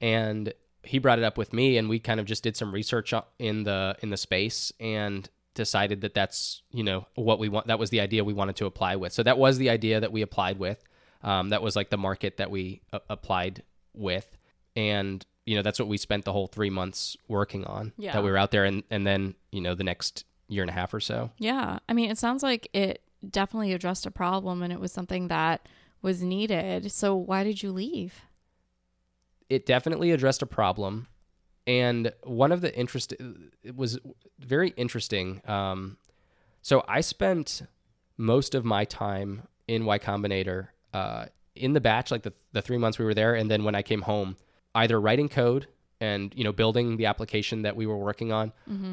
and he brought it up with me, and we kind of just did some research in the in the space and decided that that's you know what we want. That was the idea we wanted to apply with. So that was the idea that we applied with. Um, that was like the market that we a- applied with, and you know that's what we spent the whole three months working on. Yeah. That we were out there, and and then you know the next year and a half or so. Yeah. I mean, it sounds like it definitely addressed a problem and it was something that was needed. So why did you leave? It definitely addressed a problem. And one of the interest it was very interesting um, so i spent most of my time in y combinator uh, in the batch like the, the three months we were there. And then when i came home either writing code and you know building the application that we were working on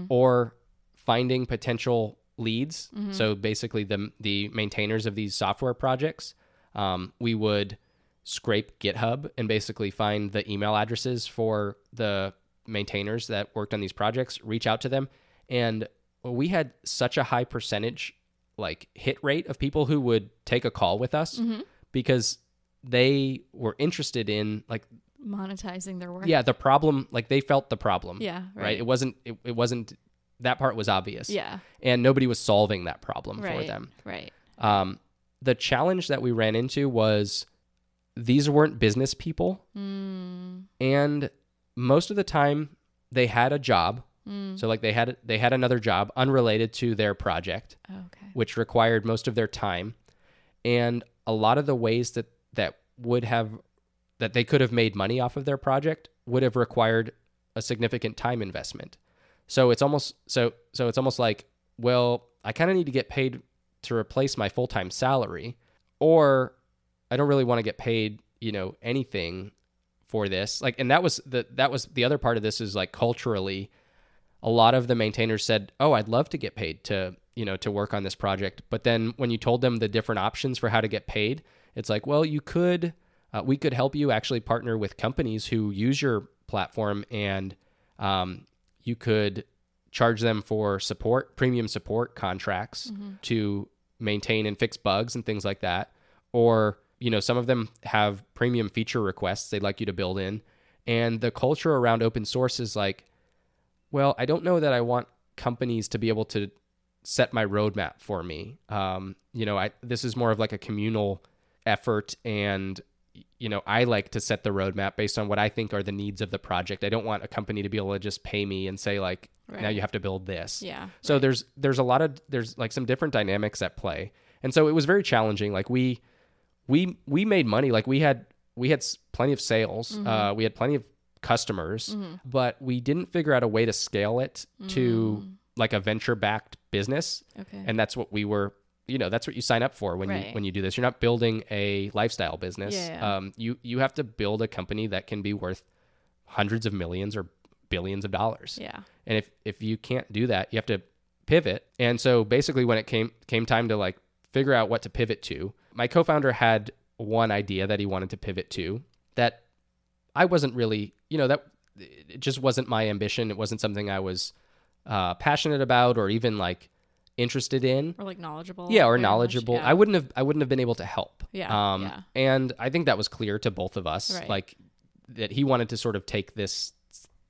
or finding potential leads. So basically the the maintainers of these software projects um, we would scrape GitHub and basically find the email addresses for the maintainers that worked on these projects, reach out to them, and we had such a high percentage like hit rate of people who would take a call with us because they were interested in like Monetizing their work. yeah the problem like they felt the problem Yeah. right, Right. it wasn't it, it wasn't that part was obvious Yeah. and nobody was solving that problem for them Right. um, the challenge that we ran into was these weren't business people, Mm. and most of the time they had a job. Mm. So like they had they had another job unrelated to their project, Okay. which required most of their time, and a lot of the ways that that would have that they could have made money off of their project would have required a significant time investment. So it's almost so so it's almost like well I kind of need to get paid to replace my full time salary, or I don't really want to get paid you know anything for this. Like and that was the that was the other part of this is like culturally a lot of the maintainers said oh I'd love to get paid to you know to work on this project. But then when you told them the different options for how to get paid it's like well you could uh, we could help you actually partner with companies who use your platform and um, you could charge them for support premium support contracts to maintain and fix bugs and things like that. Or you know some of them have premium feature requests they'd like you to build in. And the culture around open source is like well i don't know that i want companies to be able to set my roadmap for me. Um, you know I, this is more of like a communal effort and you know i like to set the roadmap based on what i think are the needs of the project. I don't want a company to be able to just pay me and say like now you have to build this. Yeah. so there's there's a lot of there's like some different dynamics at play. And so it was very challenging. Like we we we made money like we had we had plenty of sales Mm-hmm. uh, we had plenty of customers but we didn't figure out a way to scale it to Mm. like a venture backed business Okay. and that's what we were you know that's what you sign up for when you when you do this you're not building a lifestyle business Yeah. um you you have to build a company that can be worth hundreds of millions or billions of dollars yeah. and if if you can't do that you have to pivot and so basically when it came came time to like figure out what to pivot to my co-founder had one idea that he wanted to pivot to that i wasn't really you know that it just wasn't my ambition it wasn't something i was uh, passionate about or even like interested in Or like knowledgeable. yeah or much. knowledgeable Yeah. i wouldn't have i wouldn't have been able to help Yeah, um yeah. and i think that was clear to both of us Right. like that he wanted to sort of take this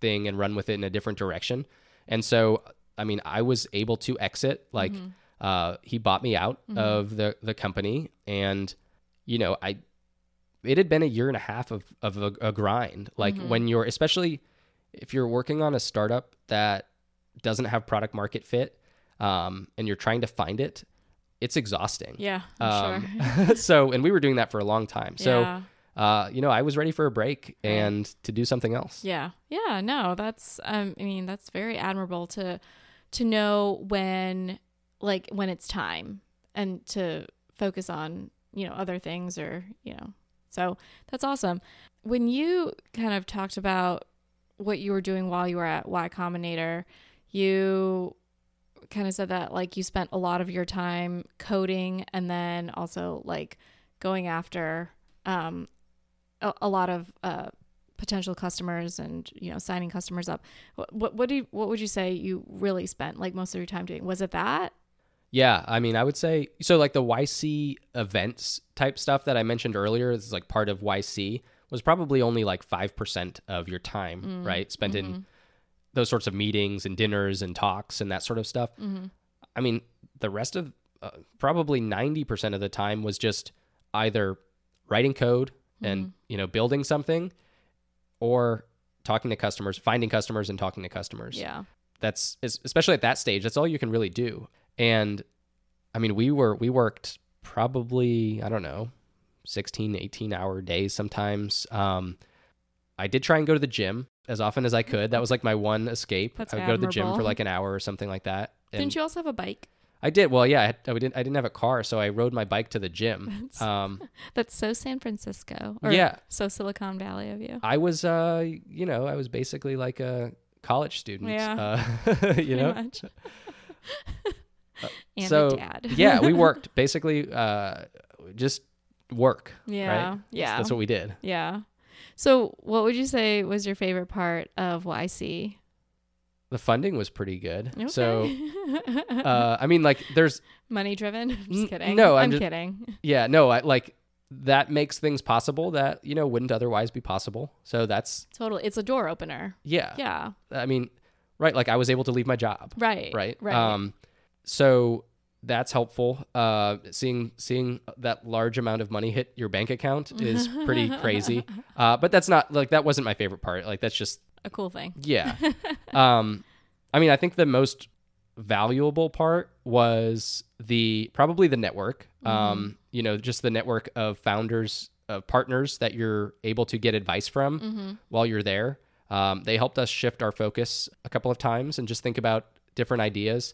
thing and run with it in a different direction and so i mean i was able to exit like Mm-hmm. Uh he bought me out of the the company and you know i it had been a year and a half of of a, a grind like Mm-hmm. when you're especially if you're working on a startup that doesn't have product market fit um, and you're trying to find it it's exhausting Yeah. I'm sure. um, so and we were doing that for a long time so yeah. uh, you know i was ready for a break and to do something else Yeah. Yeah. No, that's um I mean, that's very admirable to to know when like when it's time and to focus on, you know, other things or, you know. So that's awesome. When you kind of talked about what you were doing while you were at Y Combinator, you kind of said that like you spent a lot of your time coding and then also like going after um a, a lot of uh potential customers and you know signing customers up what what, what do you, what would you say you really spent like most of your time doing was it that Yeah, I mean, I would say so. Like the YC events type stuff that I mentioned earlier is like part of YC was probably only like five percent of your time, mm. right? Spent in mm-hmm. those sorts of meetings and dinners and talks and that sort of stuff. Mm-hmm. I mean, the rest of uh, probably ninety percent of the time was just either writing code and mm-hmm. you know building something, or talking to customers, finding customers, and talking to customers yeah that's especially at that stage that's all you can really do and i mean we were we worked probably i don't know 16 18 hour days sometimes. Um i did try and go to the gym as often as i could. That was like my one escape. That's i would go to the gym for like an hour or something like that. And didn't you also have a bike? I did. Well yeah I, had, I didn't i didn't have a car so i rode my bike to the gym. Um that's so san francisco or Yeah. so silicon valley of you. I was uh you know i was basically like a college student Yeah. uh, you know and so dad yeah, we worked basically uh, just work. yeah right? yeah that's what we did. yeah so what would you say was your favorite part of yc The funding was pretty good. okay. So uh, I mean, like, there's money driven N- just kidding no, I'm i'm just- kidding yeah, no, I like that makes things possible that you know wouldn't otherwise be possible. So that's totally it's a door opener yeah. yeah I mean, right? Like I was able to leave my job. right Right. right Um, so that's helpful. Uh, seeing seeing that large amount of money hit your bank account is pretty crazy. Uh, but that's not like that wasn't my favorite part. Like that's just a cool thing Yeah. um, I mean, I think the most valuable part was the probably the network. Um, you know, just the network of founders, of partners that you're able to get advice from while you're there. Um, they helped us shift our focus a couple of times and just think about different ideas.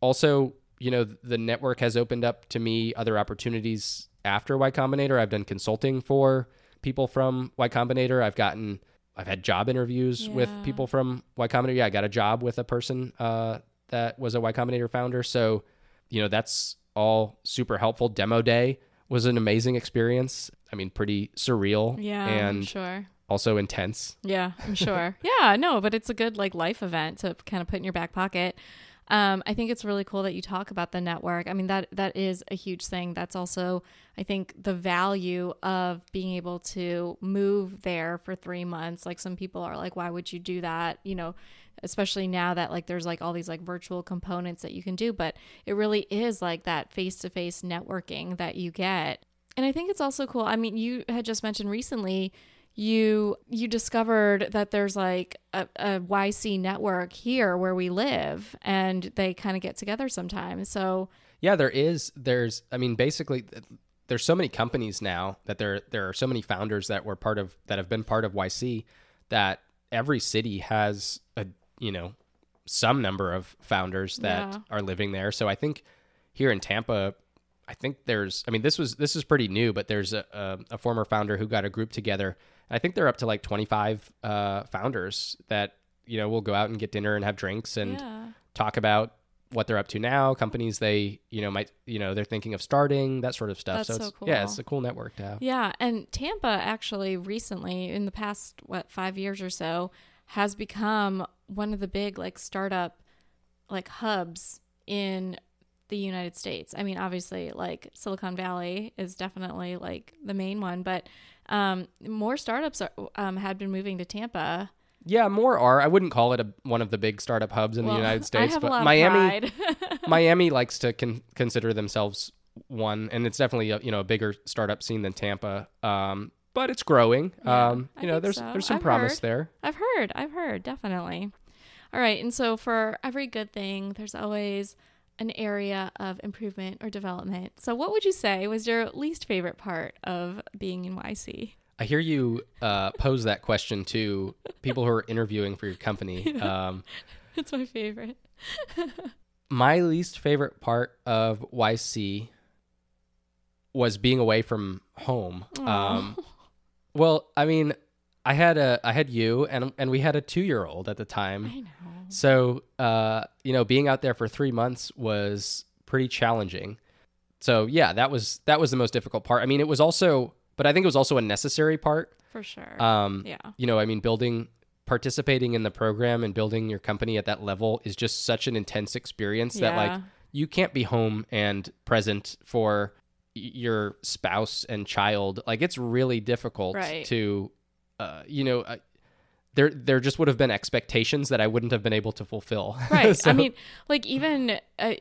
Also, you know, the network has opened up to me other opportunities after Y Combinator. I've done consulting for people from Y Combinator. I've gotten, I've had job interviews with people from Y Combinator. Yeah, I got a job with a person uh, that was a Y Combinator founder. So, you know, that's all super helpful. Demo day was an amazing experience. I mean, pretty surreal yeah I'm and sure also intense. Yeah, I'm sure. yeah, no, but it's a good like life event to kind of put in your back pocket. Um, I think it's really cool that you talk about the network. I mean that that is a huge thing. That's also I think the value of being able to move there for three months. Like some people are like, why would you do that? You know, especially now that like there's like all these like virtual components that you can do, but it really is like that face to face networking that you get And I think it's also cool. I mean, you had just mentioned recently you you discovered that there's like a, a YC network here where we live and they kind of get together sometimes. So Yeah, there is. There's. I mean, basically, there's so many companies now that there there are so many founders that were part of that have been part of YC that every city has a you know some number of founders that Yeah. are living there. So I think here in Tampa, I think there's. I mean, this was this is pretty new, but there's a a, a former founder who got a group together. I think they're up to like 25 uh, founders that you know will go out and get dinner and have drinks and yeah. talk about what they're up to now, companies they, you know, might, you know, they're thinking of starting, that sort of stuff. That's so, so it's, yeah, it's a cool network to have. Yeah, and Tampa actually recently in the past what 5 years or so has become one of the big like startup like hubs in the United States. I mean, obviously like Silicon Valley is definitely like the main one, but um, more startups are, um, had been moving to Tampa. Yeah, more are. I wouldn't call it a, one of the big startup hubs in Well, the United I States, but Miami. Miami likes to con- consider themselves one, and it's definitely a, you know a bigger startup scene than Tampa. Um, but it's growing. Yeah, um, I you know, there's so. there's some I've promise heard. there. I've heard, I've heard, definitely. All right, and so for every good thing, there's always an area of improvement or development. So, what would you say was your least favorite part of being in YC? I hear you uh, pose that question to people who are interviewing for your company. Um, It's my favorite. my least favorite part of YC was being away from home. Um, well, I mean, I had a I had you and and we had a two year old at the time. I know. So uh, you know, being out there for three months was pretty challenging. So yeah, that was that was the most difficult part. I mean, it was also, but I think it was also a necessary part. For sure. Um, yeah. you know, I mean, building, participating in the program and building your company at that level is just such an intense experience that like you can't be home and present for your spouse and child. Like it's really difficult Right. to, uh, you know, there there just would have been expectations that I wouldn't have been able to fulfill. Right. So- I mean, like even uh,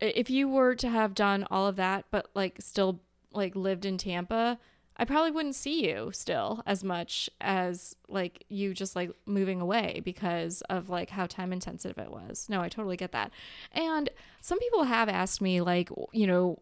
if you were to have done all of that, but like still like lived in Tampa, I probably wouldn't see you still as much as like you just like moving away because of like how time intensive it was. No, I totally get that. And some people have asked me like, you know,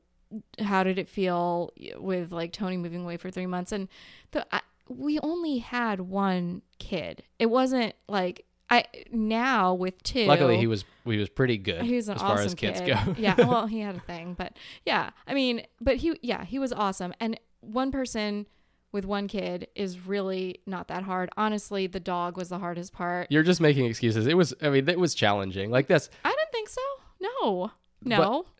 how did it feel with like Tony moving away for 3 months and the I, we only had one kid. It wasn't like I now with two luckily he was he was pretty good he was an as awesome far as kids kid. go. yeah, well, he had a thing, but yeah, I mean, but he, yeah, he was awesome. And one person with one kid is really not that hard. Honestly, the dog was the hardest part. You're just making excuses. It was I mean it was challenging. Like this. I didn't think so. No, no.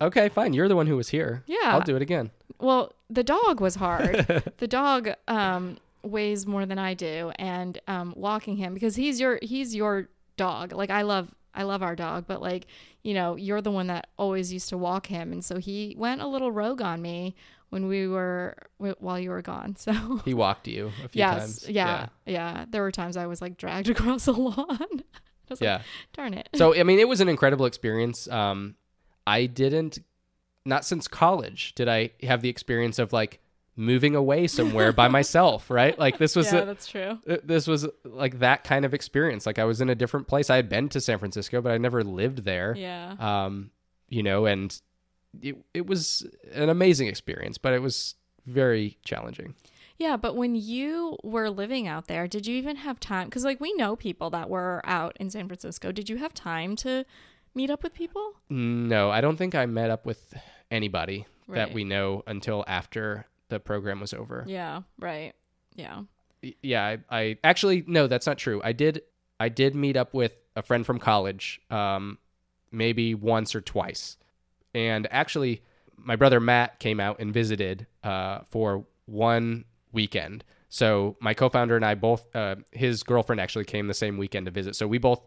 Okay, fine. You're the one who was here. Yeah. I'll do it again. Well, the dog was hard. the dog um, weighs more than I do, and um, walking him because he's your he's your dog. Like I love I love our dog, but like you know you're the one that always used to walk him, and so he went a little rogue on me when we were wh- while you were gone. So He walked you a few yes, times. yeah, yeah, There were times I was like dragged across the lawn. I was like, Yeah. darn it. So I mean, it was an incredible experience. Um, I didn't, not since college, did I have the experience of like moving away somewhere by myself. Right? Like this was yeah, a- that's true. uh, this was like that kind of experience. Like I was in a different place. I had been to San Francisco, but I never lived there. Yeah. Um, you know, and it it was an amazing experience, but it was very challenging. Yeah, but when you were living out there, did you even have time? Because, like, we know people that were out in San Francisco. Did you have time to meet up with people? No, I don't think I met up with anybody that we know until after the program was over. Yeah, right. Yeah. Yeah I, I actually no that's not true i did i did meet up with a friend from college um maybe once or twice and actually my brother matt came out and visited uh for one weekend so my co-founder and i both uh his girlfriend actually came the same weekend to visit so we both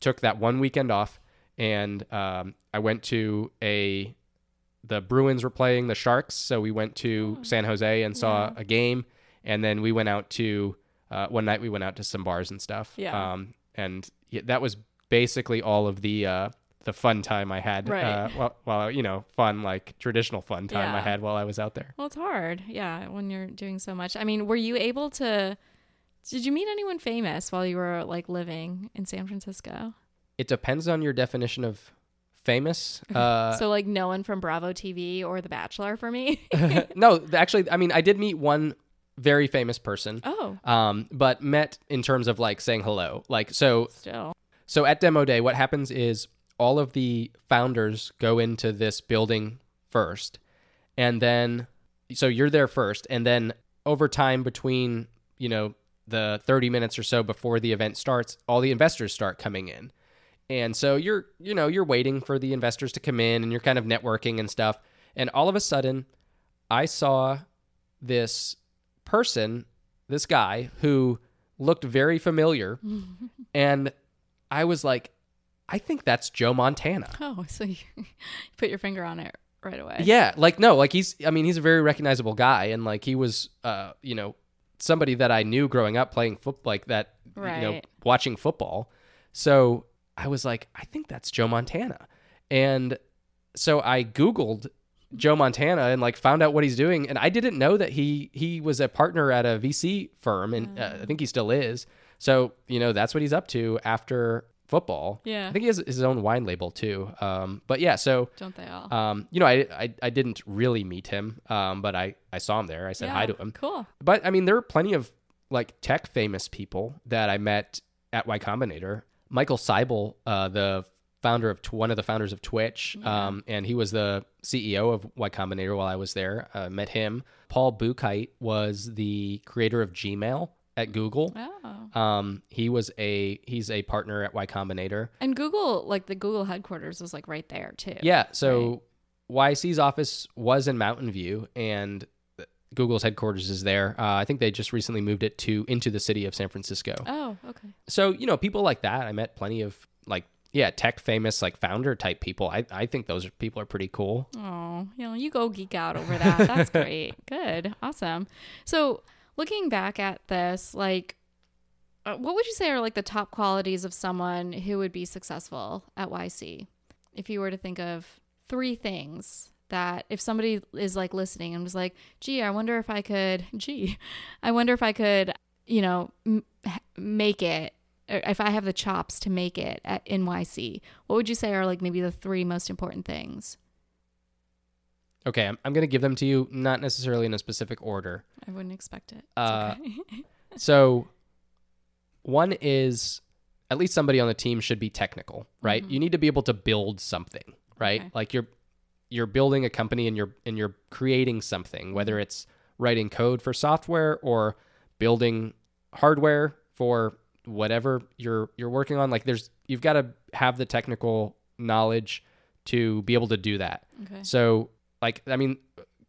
took that one weekend off and um i went to a the bruins were playing the sharks so we went to san jose and saw Yeah. a game and then we went out to uh, one night we went out to some bars and stuff. Yeah. Um, and yeah, that was basically all of the uh, the fun time I had Right. uh, while, while you know fun like traditional fun time I had while I was out there. Well, it's hard. Yeah, when you're doing so much. I mean, were you able to Did you meet anyone famous while you were like living in San Francisco? It depends on your definition of famous. Uh, so like no one from Bravo TV or The Bachelor for me. no, actually, I mean, I did meet one very famous person, oh, um, but met in terms of like saying hello. Like, so, still. so at demo day, what happens is all of the founders go into this building first, and then, so you're there first, and then over time between, you know, the 30 minutes or so before the event starts, all the investors start coming in. And so you're, you know, you're waiting for the investors to come in and you're kind of networking and stuff. And all of a sudden, I saw this person, this guy who looked very familiar. and I was like, I think that's Joe Montana. Oh, so you put your finger on it right away. Yeah, like no, like he's I mean, he's a very recognizable guy and like he was uh, you know, somebody that I knew growing up playing football like that, you know, Right. watching football. So I was like, I think that's Joe Montana. And so I googled Joe Montana and like found out what he's doing and I didn't know that he he was a partner at a VC firm and uh, I think he still is. So, you know, that's what he's up to after football. Yeah. I think he has his own wine label too. Um but yeah, so Don't they all? um, you know, I, I I didn't really meet him, um, but I I saw him there. I said hi to him. Cool. But I mean, there are plenty of like tech famous people that I met at Y Combinator. Michael Seibel, uh, the founder of one of the founders of Twitch, um, and he was the CEO of Y Combinator while I was there. Uh, met him. Paul Buchheit was the creator of Gmail at Google. Oh. Um, he was a he's a partner at Y Combinator. And Google, like the Google headquarters was like right there too. Yeah. So YC's office was in Mountain View, and Google's headquarters is there. Uh, I think they just recently moved it to into the city of San Francisco. Oh, okay. So you know, people like that. I met plenty of like yeah, tech famous like founder type people. I I think those are, people are pretty cool. Oh, you know, you go geek out over that. That's great. Good. Awesome. So, looking back at this, like, uh, what would you say are like the top qualities of someone who would be successful at YC? If you were to think of three things that if somebody is like listening and was like, gee, I wonder if I could, gee, I wonder if I could, you know, m- make it, or if I have the chops to make it at NYC, what would you say are like maybe the three most important things? Okay, I'm I'm gonna give them to you, not necessarily in a specific order. I wouldn't expect it. It's Uh, okay. So one is at least somebody on the team should be technical, right? Mhm. You need to be able to build something, right? Okay. Like you're you're building a company and you're and you're creating something, whether it's writing code for software or building hardware for whatever you're you're working on. Like there's you've got to have the technical knowledge to be able to do that. okay. So, like, I mean,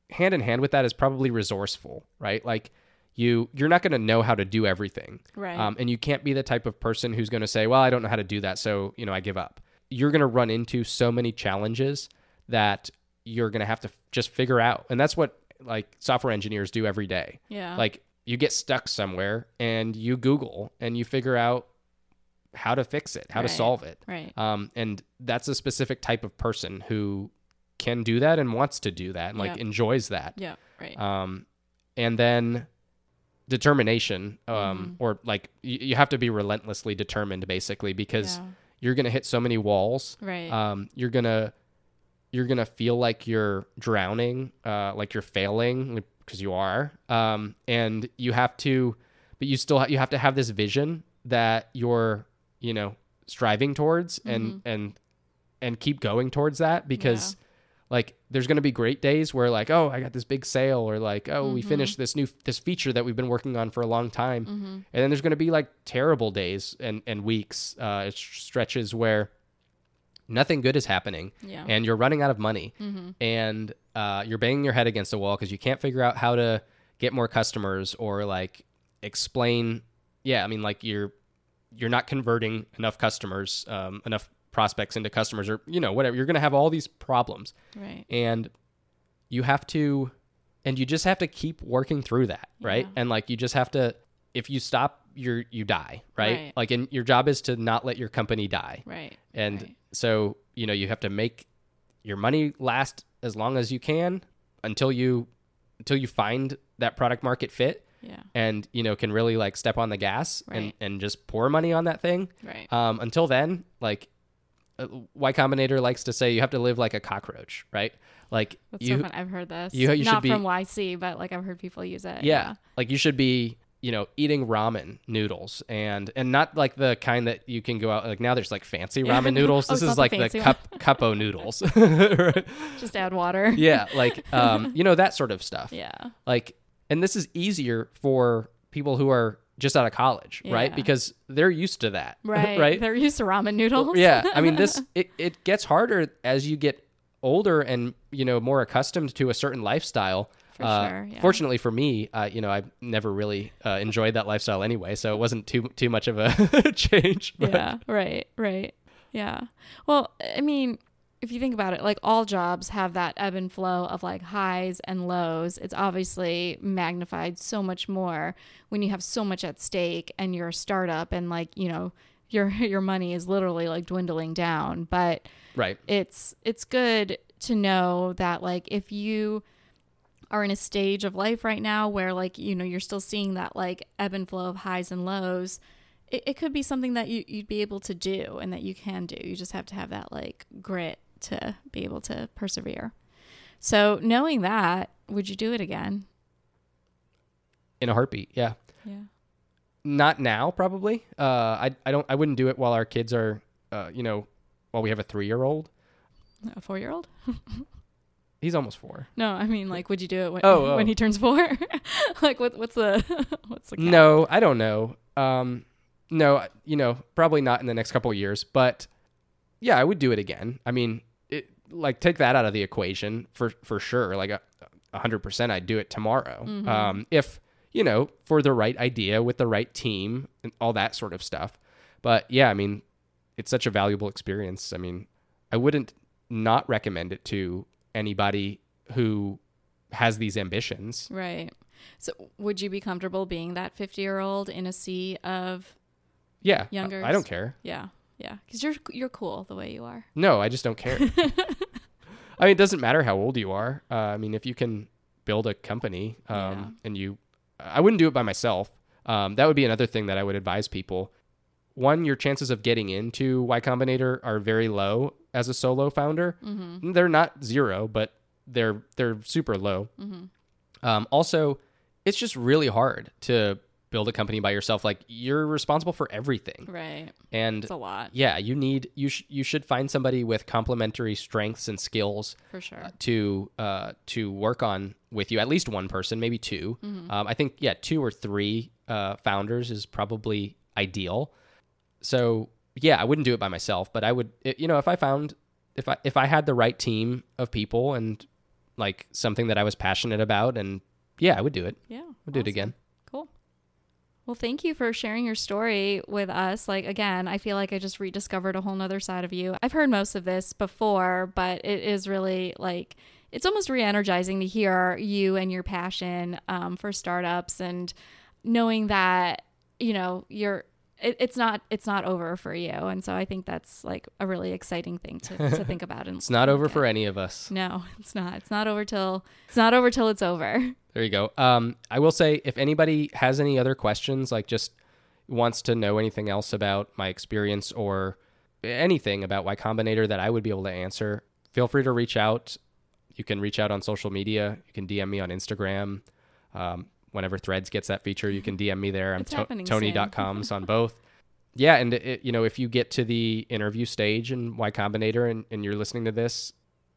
hand in hand with that is probably resourceful, right? Like, you you're not going to know how to do everything, Right. um, and you can't be the type of person who's going to say, "Well, I don't know how to do that, so you know, I give up." You're going to run into so many challenges that you're going to have to just figure out, and that's what like software engineers do every day. yeah. Like, you get stuck somewhere, and you Google and you figure out how to fix it, how to solve it. right. Um, and that's a specific type of person who can do that and wants to do that and like Yep. enjoys that. Yeah. Right. Um, and then determination, um, Mm-hmm. or like you, you have to be relentlessly determined basically because yeah. you're going to hit so many walls. Right. Um, you're going to, you're going to feel like you're drowning, uh, like you're failing because you are. Um, and you have to, but you still, ha- you have to have this vision that you're, you know, striving towards and, and, and keep going towards that because like there's going to be great days where like oh i got this big sale or like oh we finished this new this feature that we've been working on for a long time. And then there's going to be like terrible days and and weeks uh stretches where nothing good is happening Yeah. and you're running out of money and uh, you're banging your head against the wall because you can't figure out how to get more customers or like explain yeah i mean like you're you're not converting enough customers um, enough prospects into customers or you know whatever you're going to have all these problems right. and you have to and you just have to keep working through that right Yeah. and like you just have to if you stop you're you die, right? Right. Like and your job is to not let your company die. Right. And right. so, you know, you have to make your money last as long as you can until you until you find that product market fit yeah. and, you know, can really like step on the gas and, Right. and and just pour money on that thing. Right. Um, until then, like uh, Y Combinator likes to say you have to live like a cockroach, right? Like That's you so. I've heard this. you- you should be- from YC, but like I've heard people use it. yeah, like you should be you know eating ramen noodles and and not like the kind that you can go out like now there's like fancy ramen noodles. Oh, this is like the the, cup cupo noodles. Just add water. yeah like um you know that sort of stuff. Yeah. like and this is easier for people who are just out of college right? Because they're used to that Right. right? They're used to ramen noodles. yeah i mean this it, it gets harder as you get older and you know more accustomed to a certain lifestyle For Uh, sure, yeah. fortunately for me uh, you know i never really uh, enjoyed that lifestyle anyway so it wasn't too too much of a change but- yeah. Right. Right. Yeah. Well, I mean, if you think about it, like all jobs have that ebb and flow of like highs and lows. It's obviously magnified so much more when you have so much at stake and you're a startup and like, you know, your your money is literally like dwindling down. But right it's it's good to know that like if you are in a stage of life right now where like you know you're still seeing that like ebb and flow of highs and lows. It, it could be something that you, you'd be able to do and that you can do. You just have to have that like grit to be able to persevere. So knowing that would you do it again? In a heartbeat yeah. Yeah. Not now probably. Uh i i don't i wouldn't do it while our kids are uh you know while we have a three year old a four year old he's almost four no i mean like would you do it when, Oh, oh. when he turns four like what, what's the what's the cap? No, I don't know. Um, no, you know, probably not in the next couple of years, but yeah, I would do it again. I mean, it, like take that out of the equation for for sure. Like hundred percent, I'd do it tomorrow. Mm-hmm. Um, if you know, for the right idea with the right team and all that sort of stuff. But yeah, I mean, it's such a valuable experience. I mean, I wouldn't not recommend it to anybody who has these ambitions. Right. So would you be comfortable being that 50 year old in a sea of, Yeah, I- Youngers. I don't care. yeah, yeah. Cause you're, you're cool the way you are. No, I just don't care. I mean, it doesn't matter how old you are. Uh, I mean, if you can build a company um, Yeah. and you, I wouldn't do it by myself. Um, that would be another thing that I would advise people. One, your chances of getting into Y Combinator are very low as a solo founder. Mm-hmm. They're not zero, but they're they're super low. Mm-hmm. Um, also, it's just really hard to build a company by yourself. Like you're responsible for everything, Right. and It's a lot yeah, you need you sh- you should find somebody with complementary strengths and skills for sure. to uh, to work on with you. At least one person, maybe 2 Mm-hmm. Um, I think yeah, two or three uh, founders is probably ideal. So yeah, I wouldn't do it by myself, but I would. It, you know, if I found if I if I had the right team of people and like something that I was passionate about, and yeah, I would do it. Yeah. I'd do it again. Cool. Well, thank you for sharing your story with us. Like, again, I feel like I just rediscovered a whole nother side of you. I've heard most of this before, but it is really like, it's almost re energizing to hear you and your passion um, for startups and knowing that, you know, you're. It, it's not it's not over for you and so i think that's like a really exciting thing to, to think about and It's not over look for any of us. no it's not it's not over till it's not over till it's over There you go. Um, I will say if anybody has any other questions, like just wants to know anything else about my experience or anything about Y Combinator that I would be able to answer, feel free to reach out. You can reach out on social media. You can DM me on Instagram. Um, whenever Threads gets that feature, you can DM me there. I'm to-. Tony.coms on both. Yeah, and it, you know if you get to the interview stage in Y Combinator and, and you're listening to this,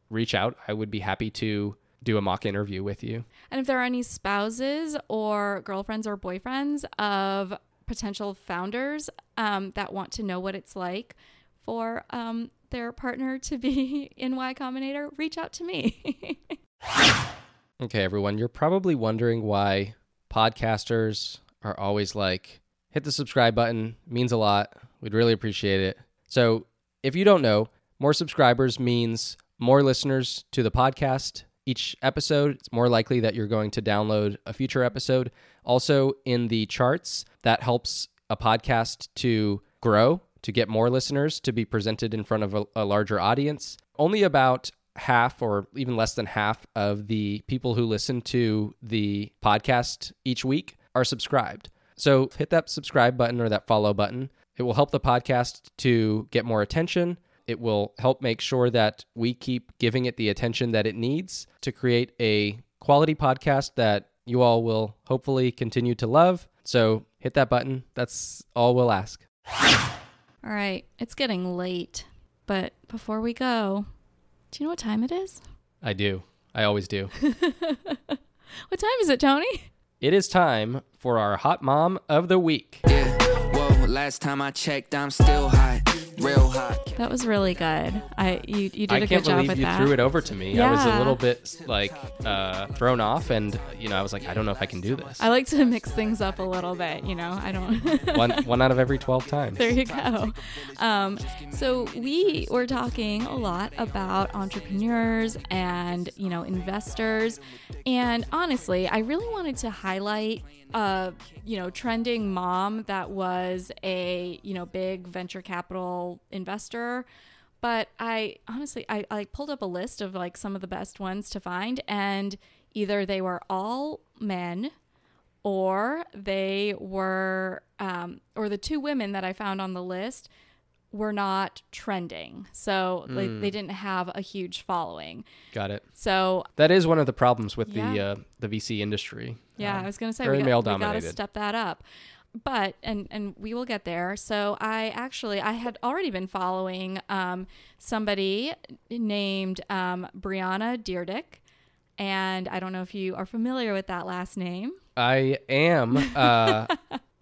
reach out. I would be happy to do a mock interview with you. And if there are any spouses or girlfriends or boyfriends of potential founders um, that want to know what it's like for um, their partner to be in Y Combinator, reach out to me. Okay, everyone, you're probably wondering why podcasters are always like, hit the subscribe button, means a lot. We'd really appreciate it. So, if you don't know, more subscribers means more listeners to the podcast, each episode, it's more likely that you're going to download a future episode. Also, in the charts, that helps a podcast to grow, to get more listeners, to be presented in front of a, a larger audience. Only about half or even less than half of the people who listen to the podcast each week are subscribed. So hit that subscribe button or that follow button. It will help the podcast to get more attention. It will help make sure that we keep giving it the attention that it needs to create a quality podcast that you all will hopefully continue to love. So hit that button. That's all we'll ask. All right, it's getting late, but before we go, do you know what time it is? I do. I always do. What time is it, Tony? it is time for our Hot Mom of the Week. Yeah, whoa, last time I checked, I'm still hot, real hot. That was really good. I you you did I a can't good job believe with you that. threw it over to me. I was a little bit like uh, thrown off, and you know, I was like, I don't know if I can do this. I like to mix things up a little bit, you know. I don't. one one out of every twelve times. there you go. Um, so we were talking a lot about entrepreneurs and you know investors, and honestly, I really wanted to highlight a you know trending mom that was a you know big venture capital investor. But I honestly, I, I pulled up a list of like some of the best ones to find, and either they were all men or they were um, or the two women that i found on the list were not trending so they, Hmm. they didn't have a huge following Got it. so That is one of the problems with the uh, the VC industry. yeah Um, i was gonna say very we, male got, we gotta step that up but and and we will get there so i actually i had already been following um, somebody named um, Bryiana Dyrdek and i don't know if you are familiar with that last name I am uh,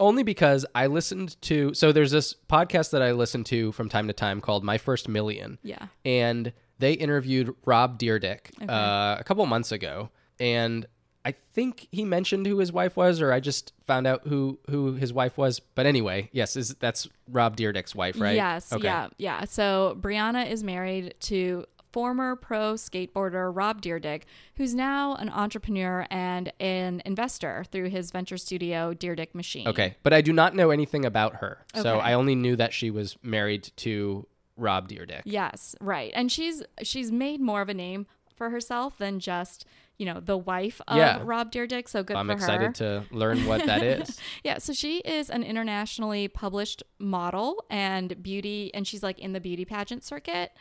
only because I listened to. So there's this podcast that I listen to from time to time called My First Million. yeah and they interviewed Rob Dyrdek uh, a couple months ago, and I think he mentioned who his wife was, or I just found out who who his wife was. But anyway, yes, is that's Rob Dyrdek's wife, right? Yes, Okay. yeah, yeah. So Bryiana is married to former pro skateboarder Rob Dyrdek, who's now an entrepreneur and an investor through his venture studio Dyrdek Machine. Okay, but I do not know anything about her, okay. so I only knew that she was married to Rob Dyrdek. Yes, right. And she's she's made more of a name for herself than just you know the wife of Yeah. Rob Dyrdek. So good I'm excited her. to learn what that is. Yeah, so she is an internationally published model and beauty and she's like in the beauty pageant circuit.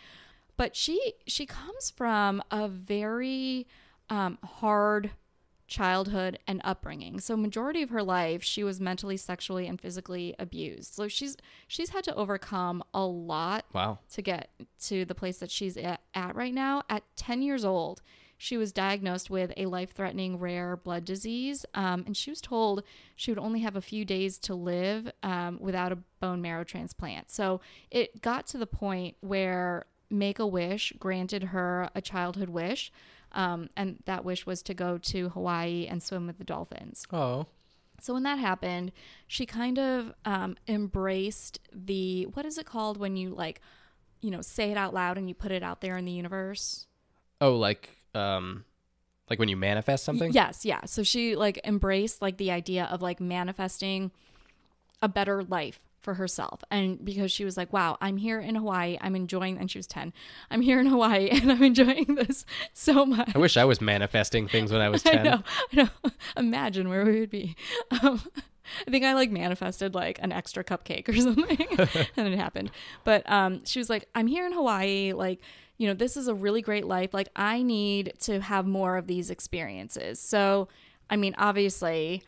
But she she comes from a very um, hard childhood and upbringing. So majority of her life she was mentally, sexually and physically abused. So she's she's had to overcome a lot Wow. to get to the place that she's at, at right now. At 10 years old, she was diagnosed with a life threatening rare blood disease. Um, and she was told she would only have a few days to live um, without a bone marrow transplant. So it got to the point where Make a Wish granted her a childhood wish. Um, and that wish was to go to Hawaii and swim with the dolphins. Oh. So when that happened, she kind of um, embraced the what is it called when you like, you know, say it out loud and you put it out there in the universe. Oh, like um, like when you manifest something. Yes, yeah. So she like embraced like the idea of like manifesting a better life for herself. And because she was like, wow, I'm here in Hawaii. I'm enjoying, and she was 10. I'm here in Hawaii and I'm enjoying this so much. I wish I was manifesting things when I was I ten. know, I know. Imagine where we would be. Um, I think I like manifested like an extra cupcake or something, and it happened. But um, she was like, "I'm here in Hawaii. Like, you know, this is a really great life. Like, I need to have more of these experiences." So, I mean, obviously,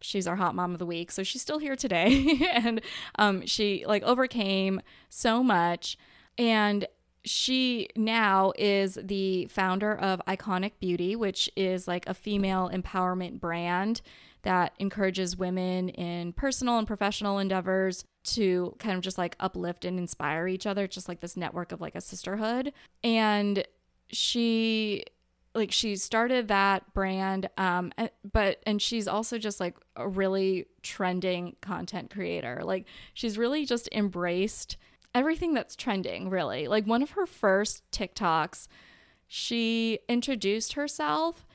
she's our hot mom of the week so she's still here today and um, she like overcame so much and she now is the founder of iconic beauty which is like a female empowerment brand that encourages women in personal and professional endeavors to kind of just like uplift and inspire each other just like this network of like a sisterhood. And she like she started that brand um but and she's also just like a really trending content creator. Like she's really just embraced everything that's trending really. Like one of her first tiktoks she introduced herself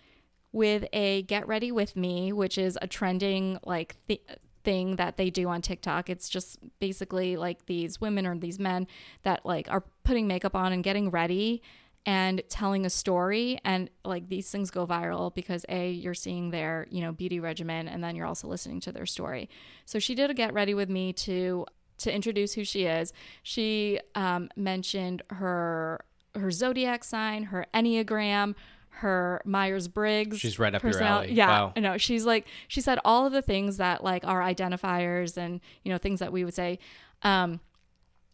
with a get ready with me, which is a trending like th- thing that they do on TikTok. It's just basically like these women or these men that like are putting makeup on and getting ready and telling a story. And like these things go viral because a you're seeing their you know beauty regimen and then you're also listening to their story. So she did a get ready with me to to introduce who she is. She um, mentioned her her zodiac sign her enneagram her Myers Briggs. She's right up your alley. Yeah, Wow. I know. She's like she said all of the things that like are identifiers and you know things that we would say. Um,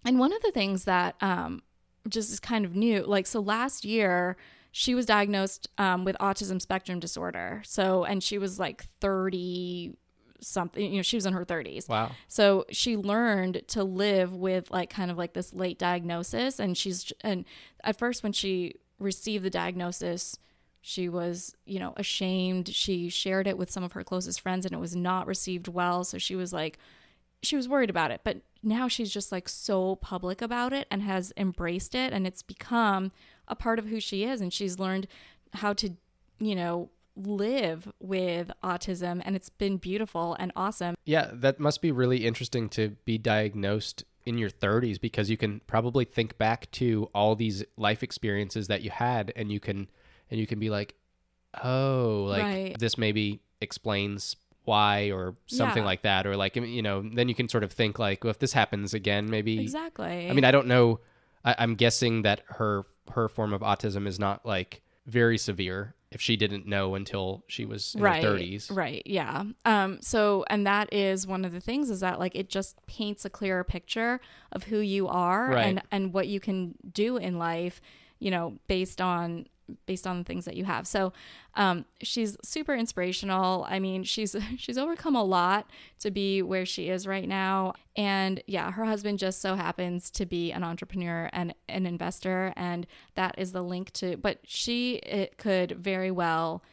and one of the things that um, just is kind of new, like so last year she was diagnosed um, with autism spectrum disorder. So and she was like thirty something. You know, she was in her thirties. Wow. So she learned to live with like kind of like this late diagnosis and she's and at first when she received the diagnosis she was, you know, ashamed. She shared it with some of her closest friends and it was not received well, so she was like she was worried about it. But now she's just like so public about it and has embraced it and it's become a part of who she is and she's learned how to, you know, live with autism and it's been beautiful and awesome. Yeah, that must be really interesting to be diagnosed in your 30s because you can probably think back to all these life experiences that you had and you can and you can be like, "Oh, like Right. this maybe explains why or something Yeah. like that or like you know, then you can sort of think like, well, if this happens again, maybe Exactly. I mean, I don't know. I, I'm guessing that her her form of autism is not like very severe if she didn't know until she was in right, her 30s. Right. Yeah. Um. So, and that is one of the things is that like it just paints a clearer picture of who you are Right. and and what you can do in life. You know, based on based on the things that you have. So, um, she's super inspirational. I mean, she's she's overcome a lot to be where she is right now. And yeah, her husband just so happens to be an entrepreneur and an investor, and that is the link to. But she it could very well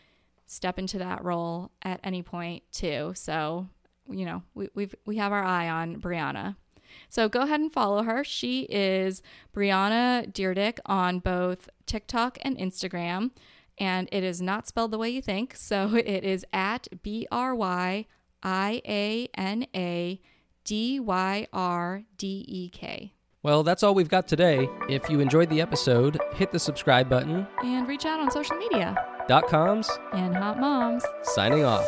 step into that role at any point too. So, you know, we we've we have our eye on Bryiana. So go ahead and follow her. She is Bryiana Dyrdek on both TikTok and Instagram. And it is not spelled the way you think. So it is at B R Y I A N A D Y R D E K. Well, that's all we've got today. If you enjoyed the episode, hit the subscribe button. And reach out on social media. Dot coms And hot moms. signing off.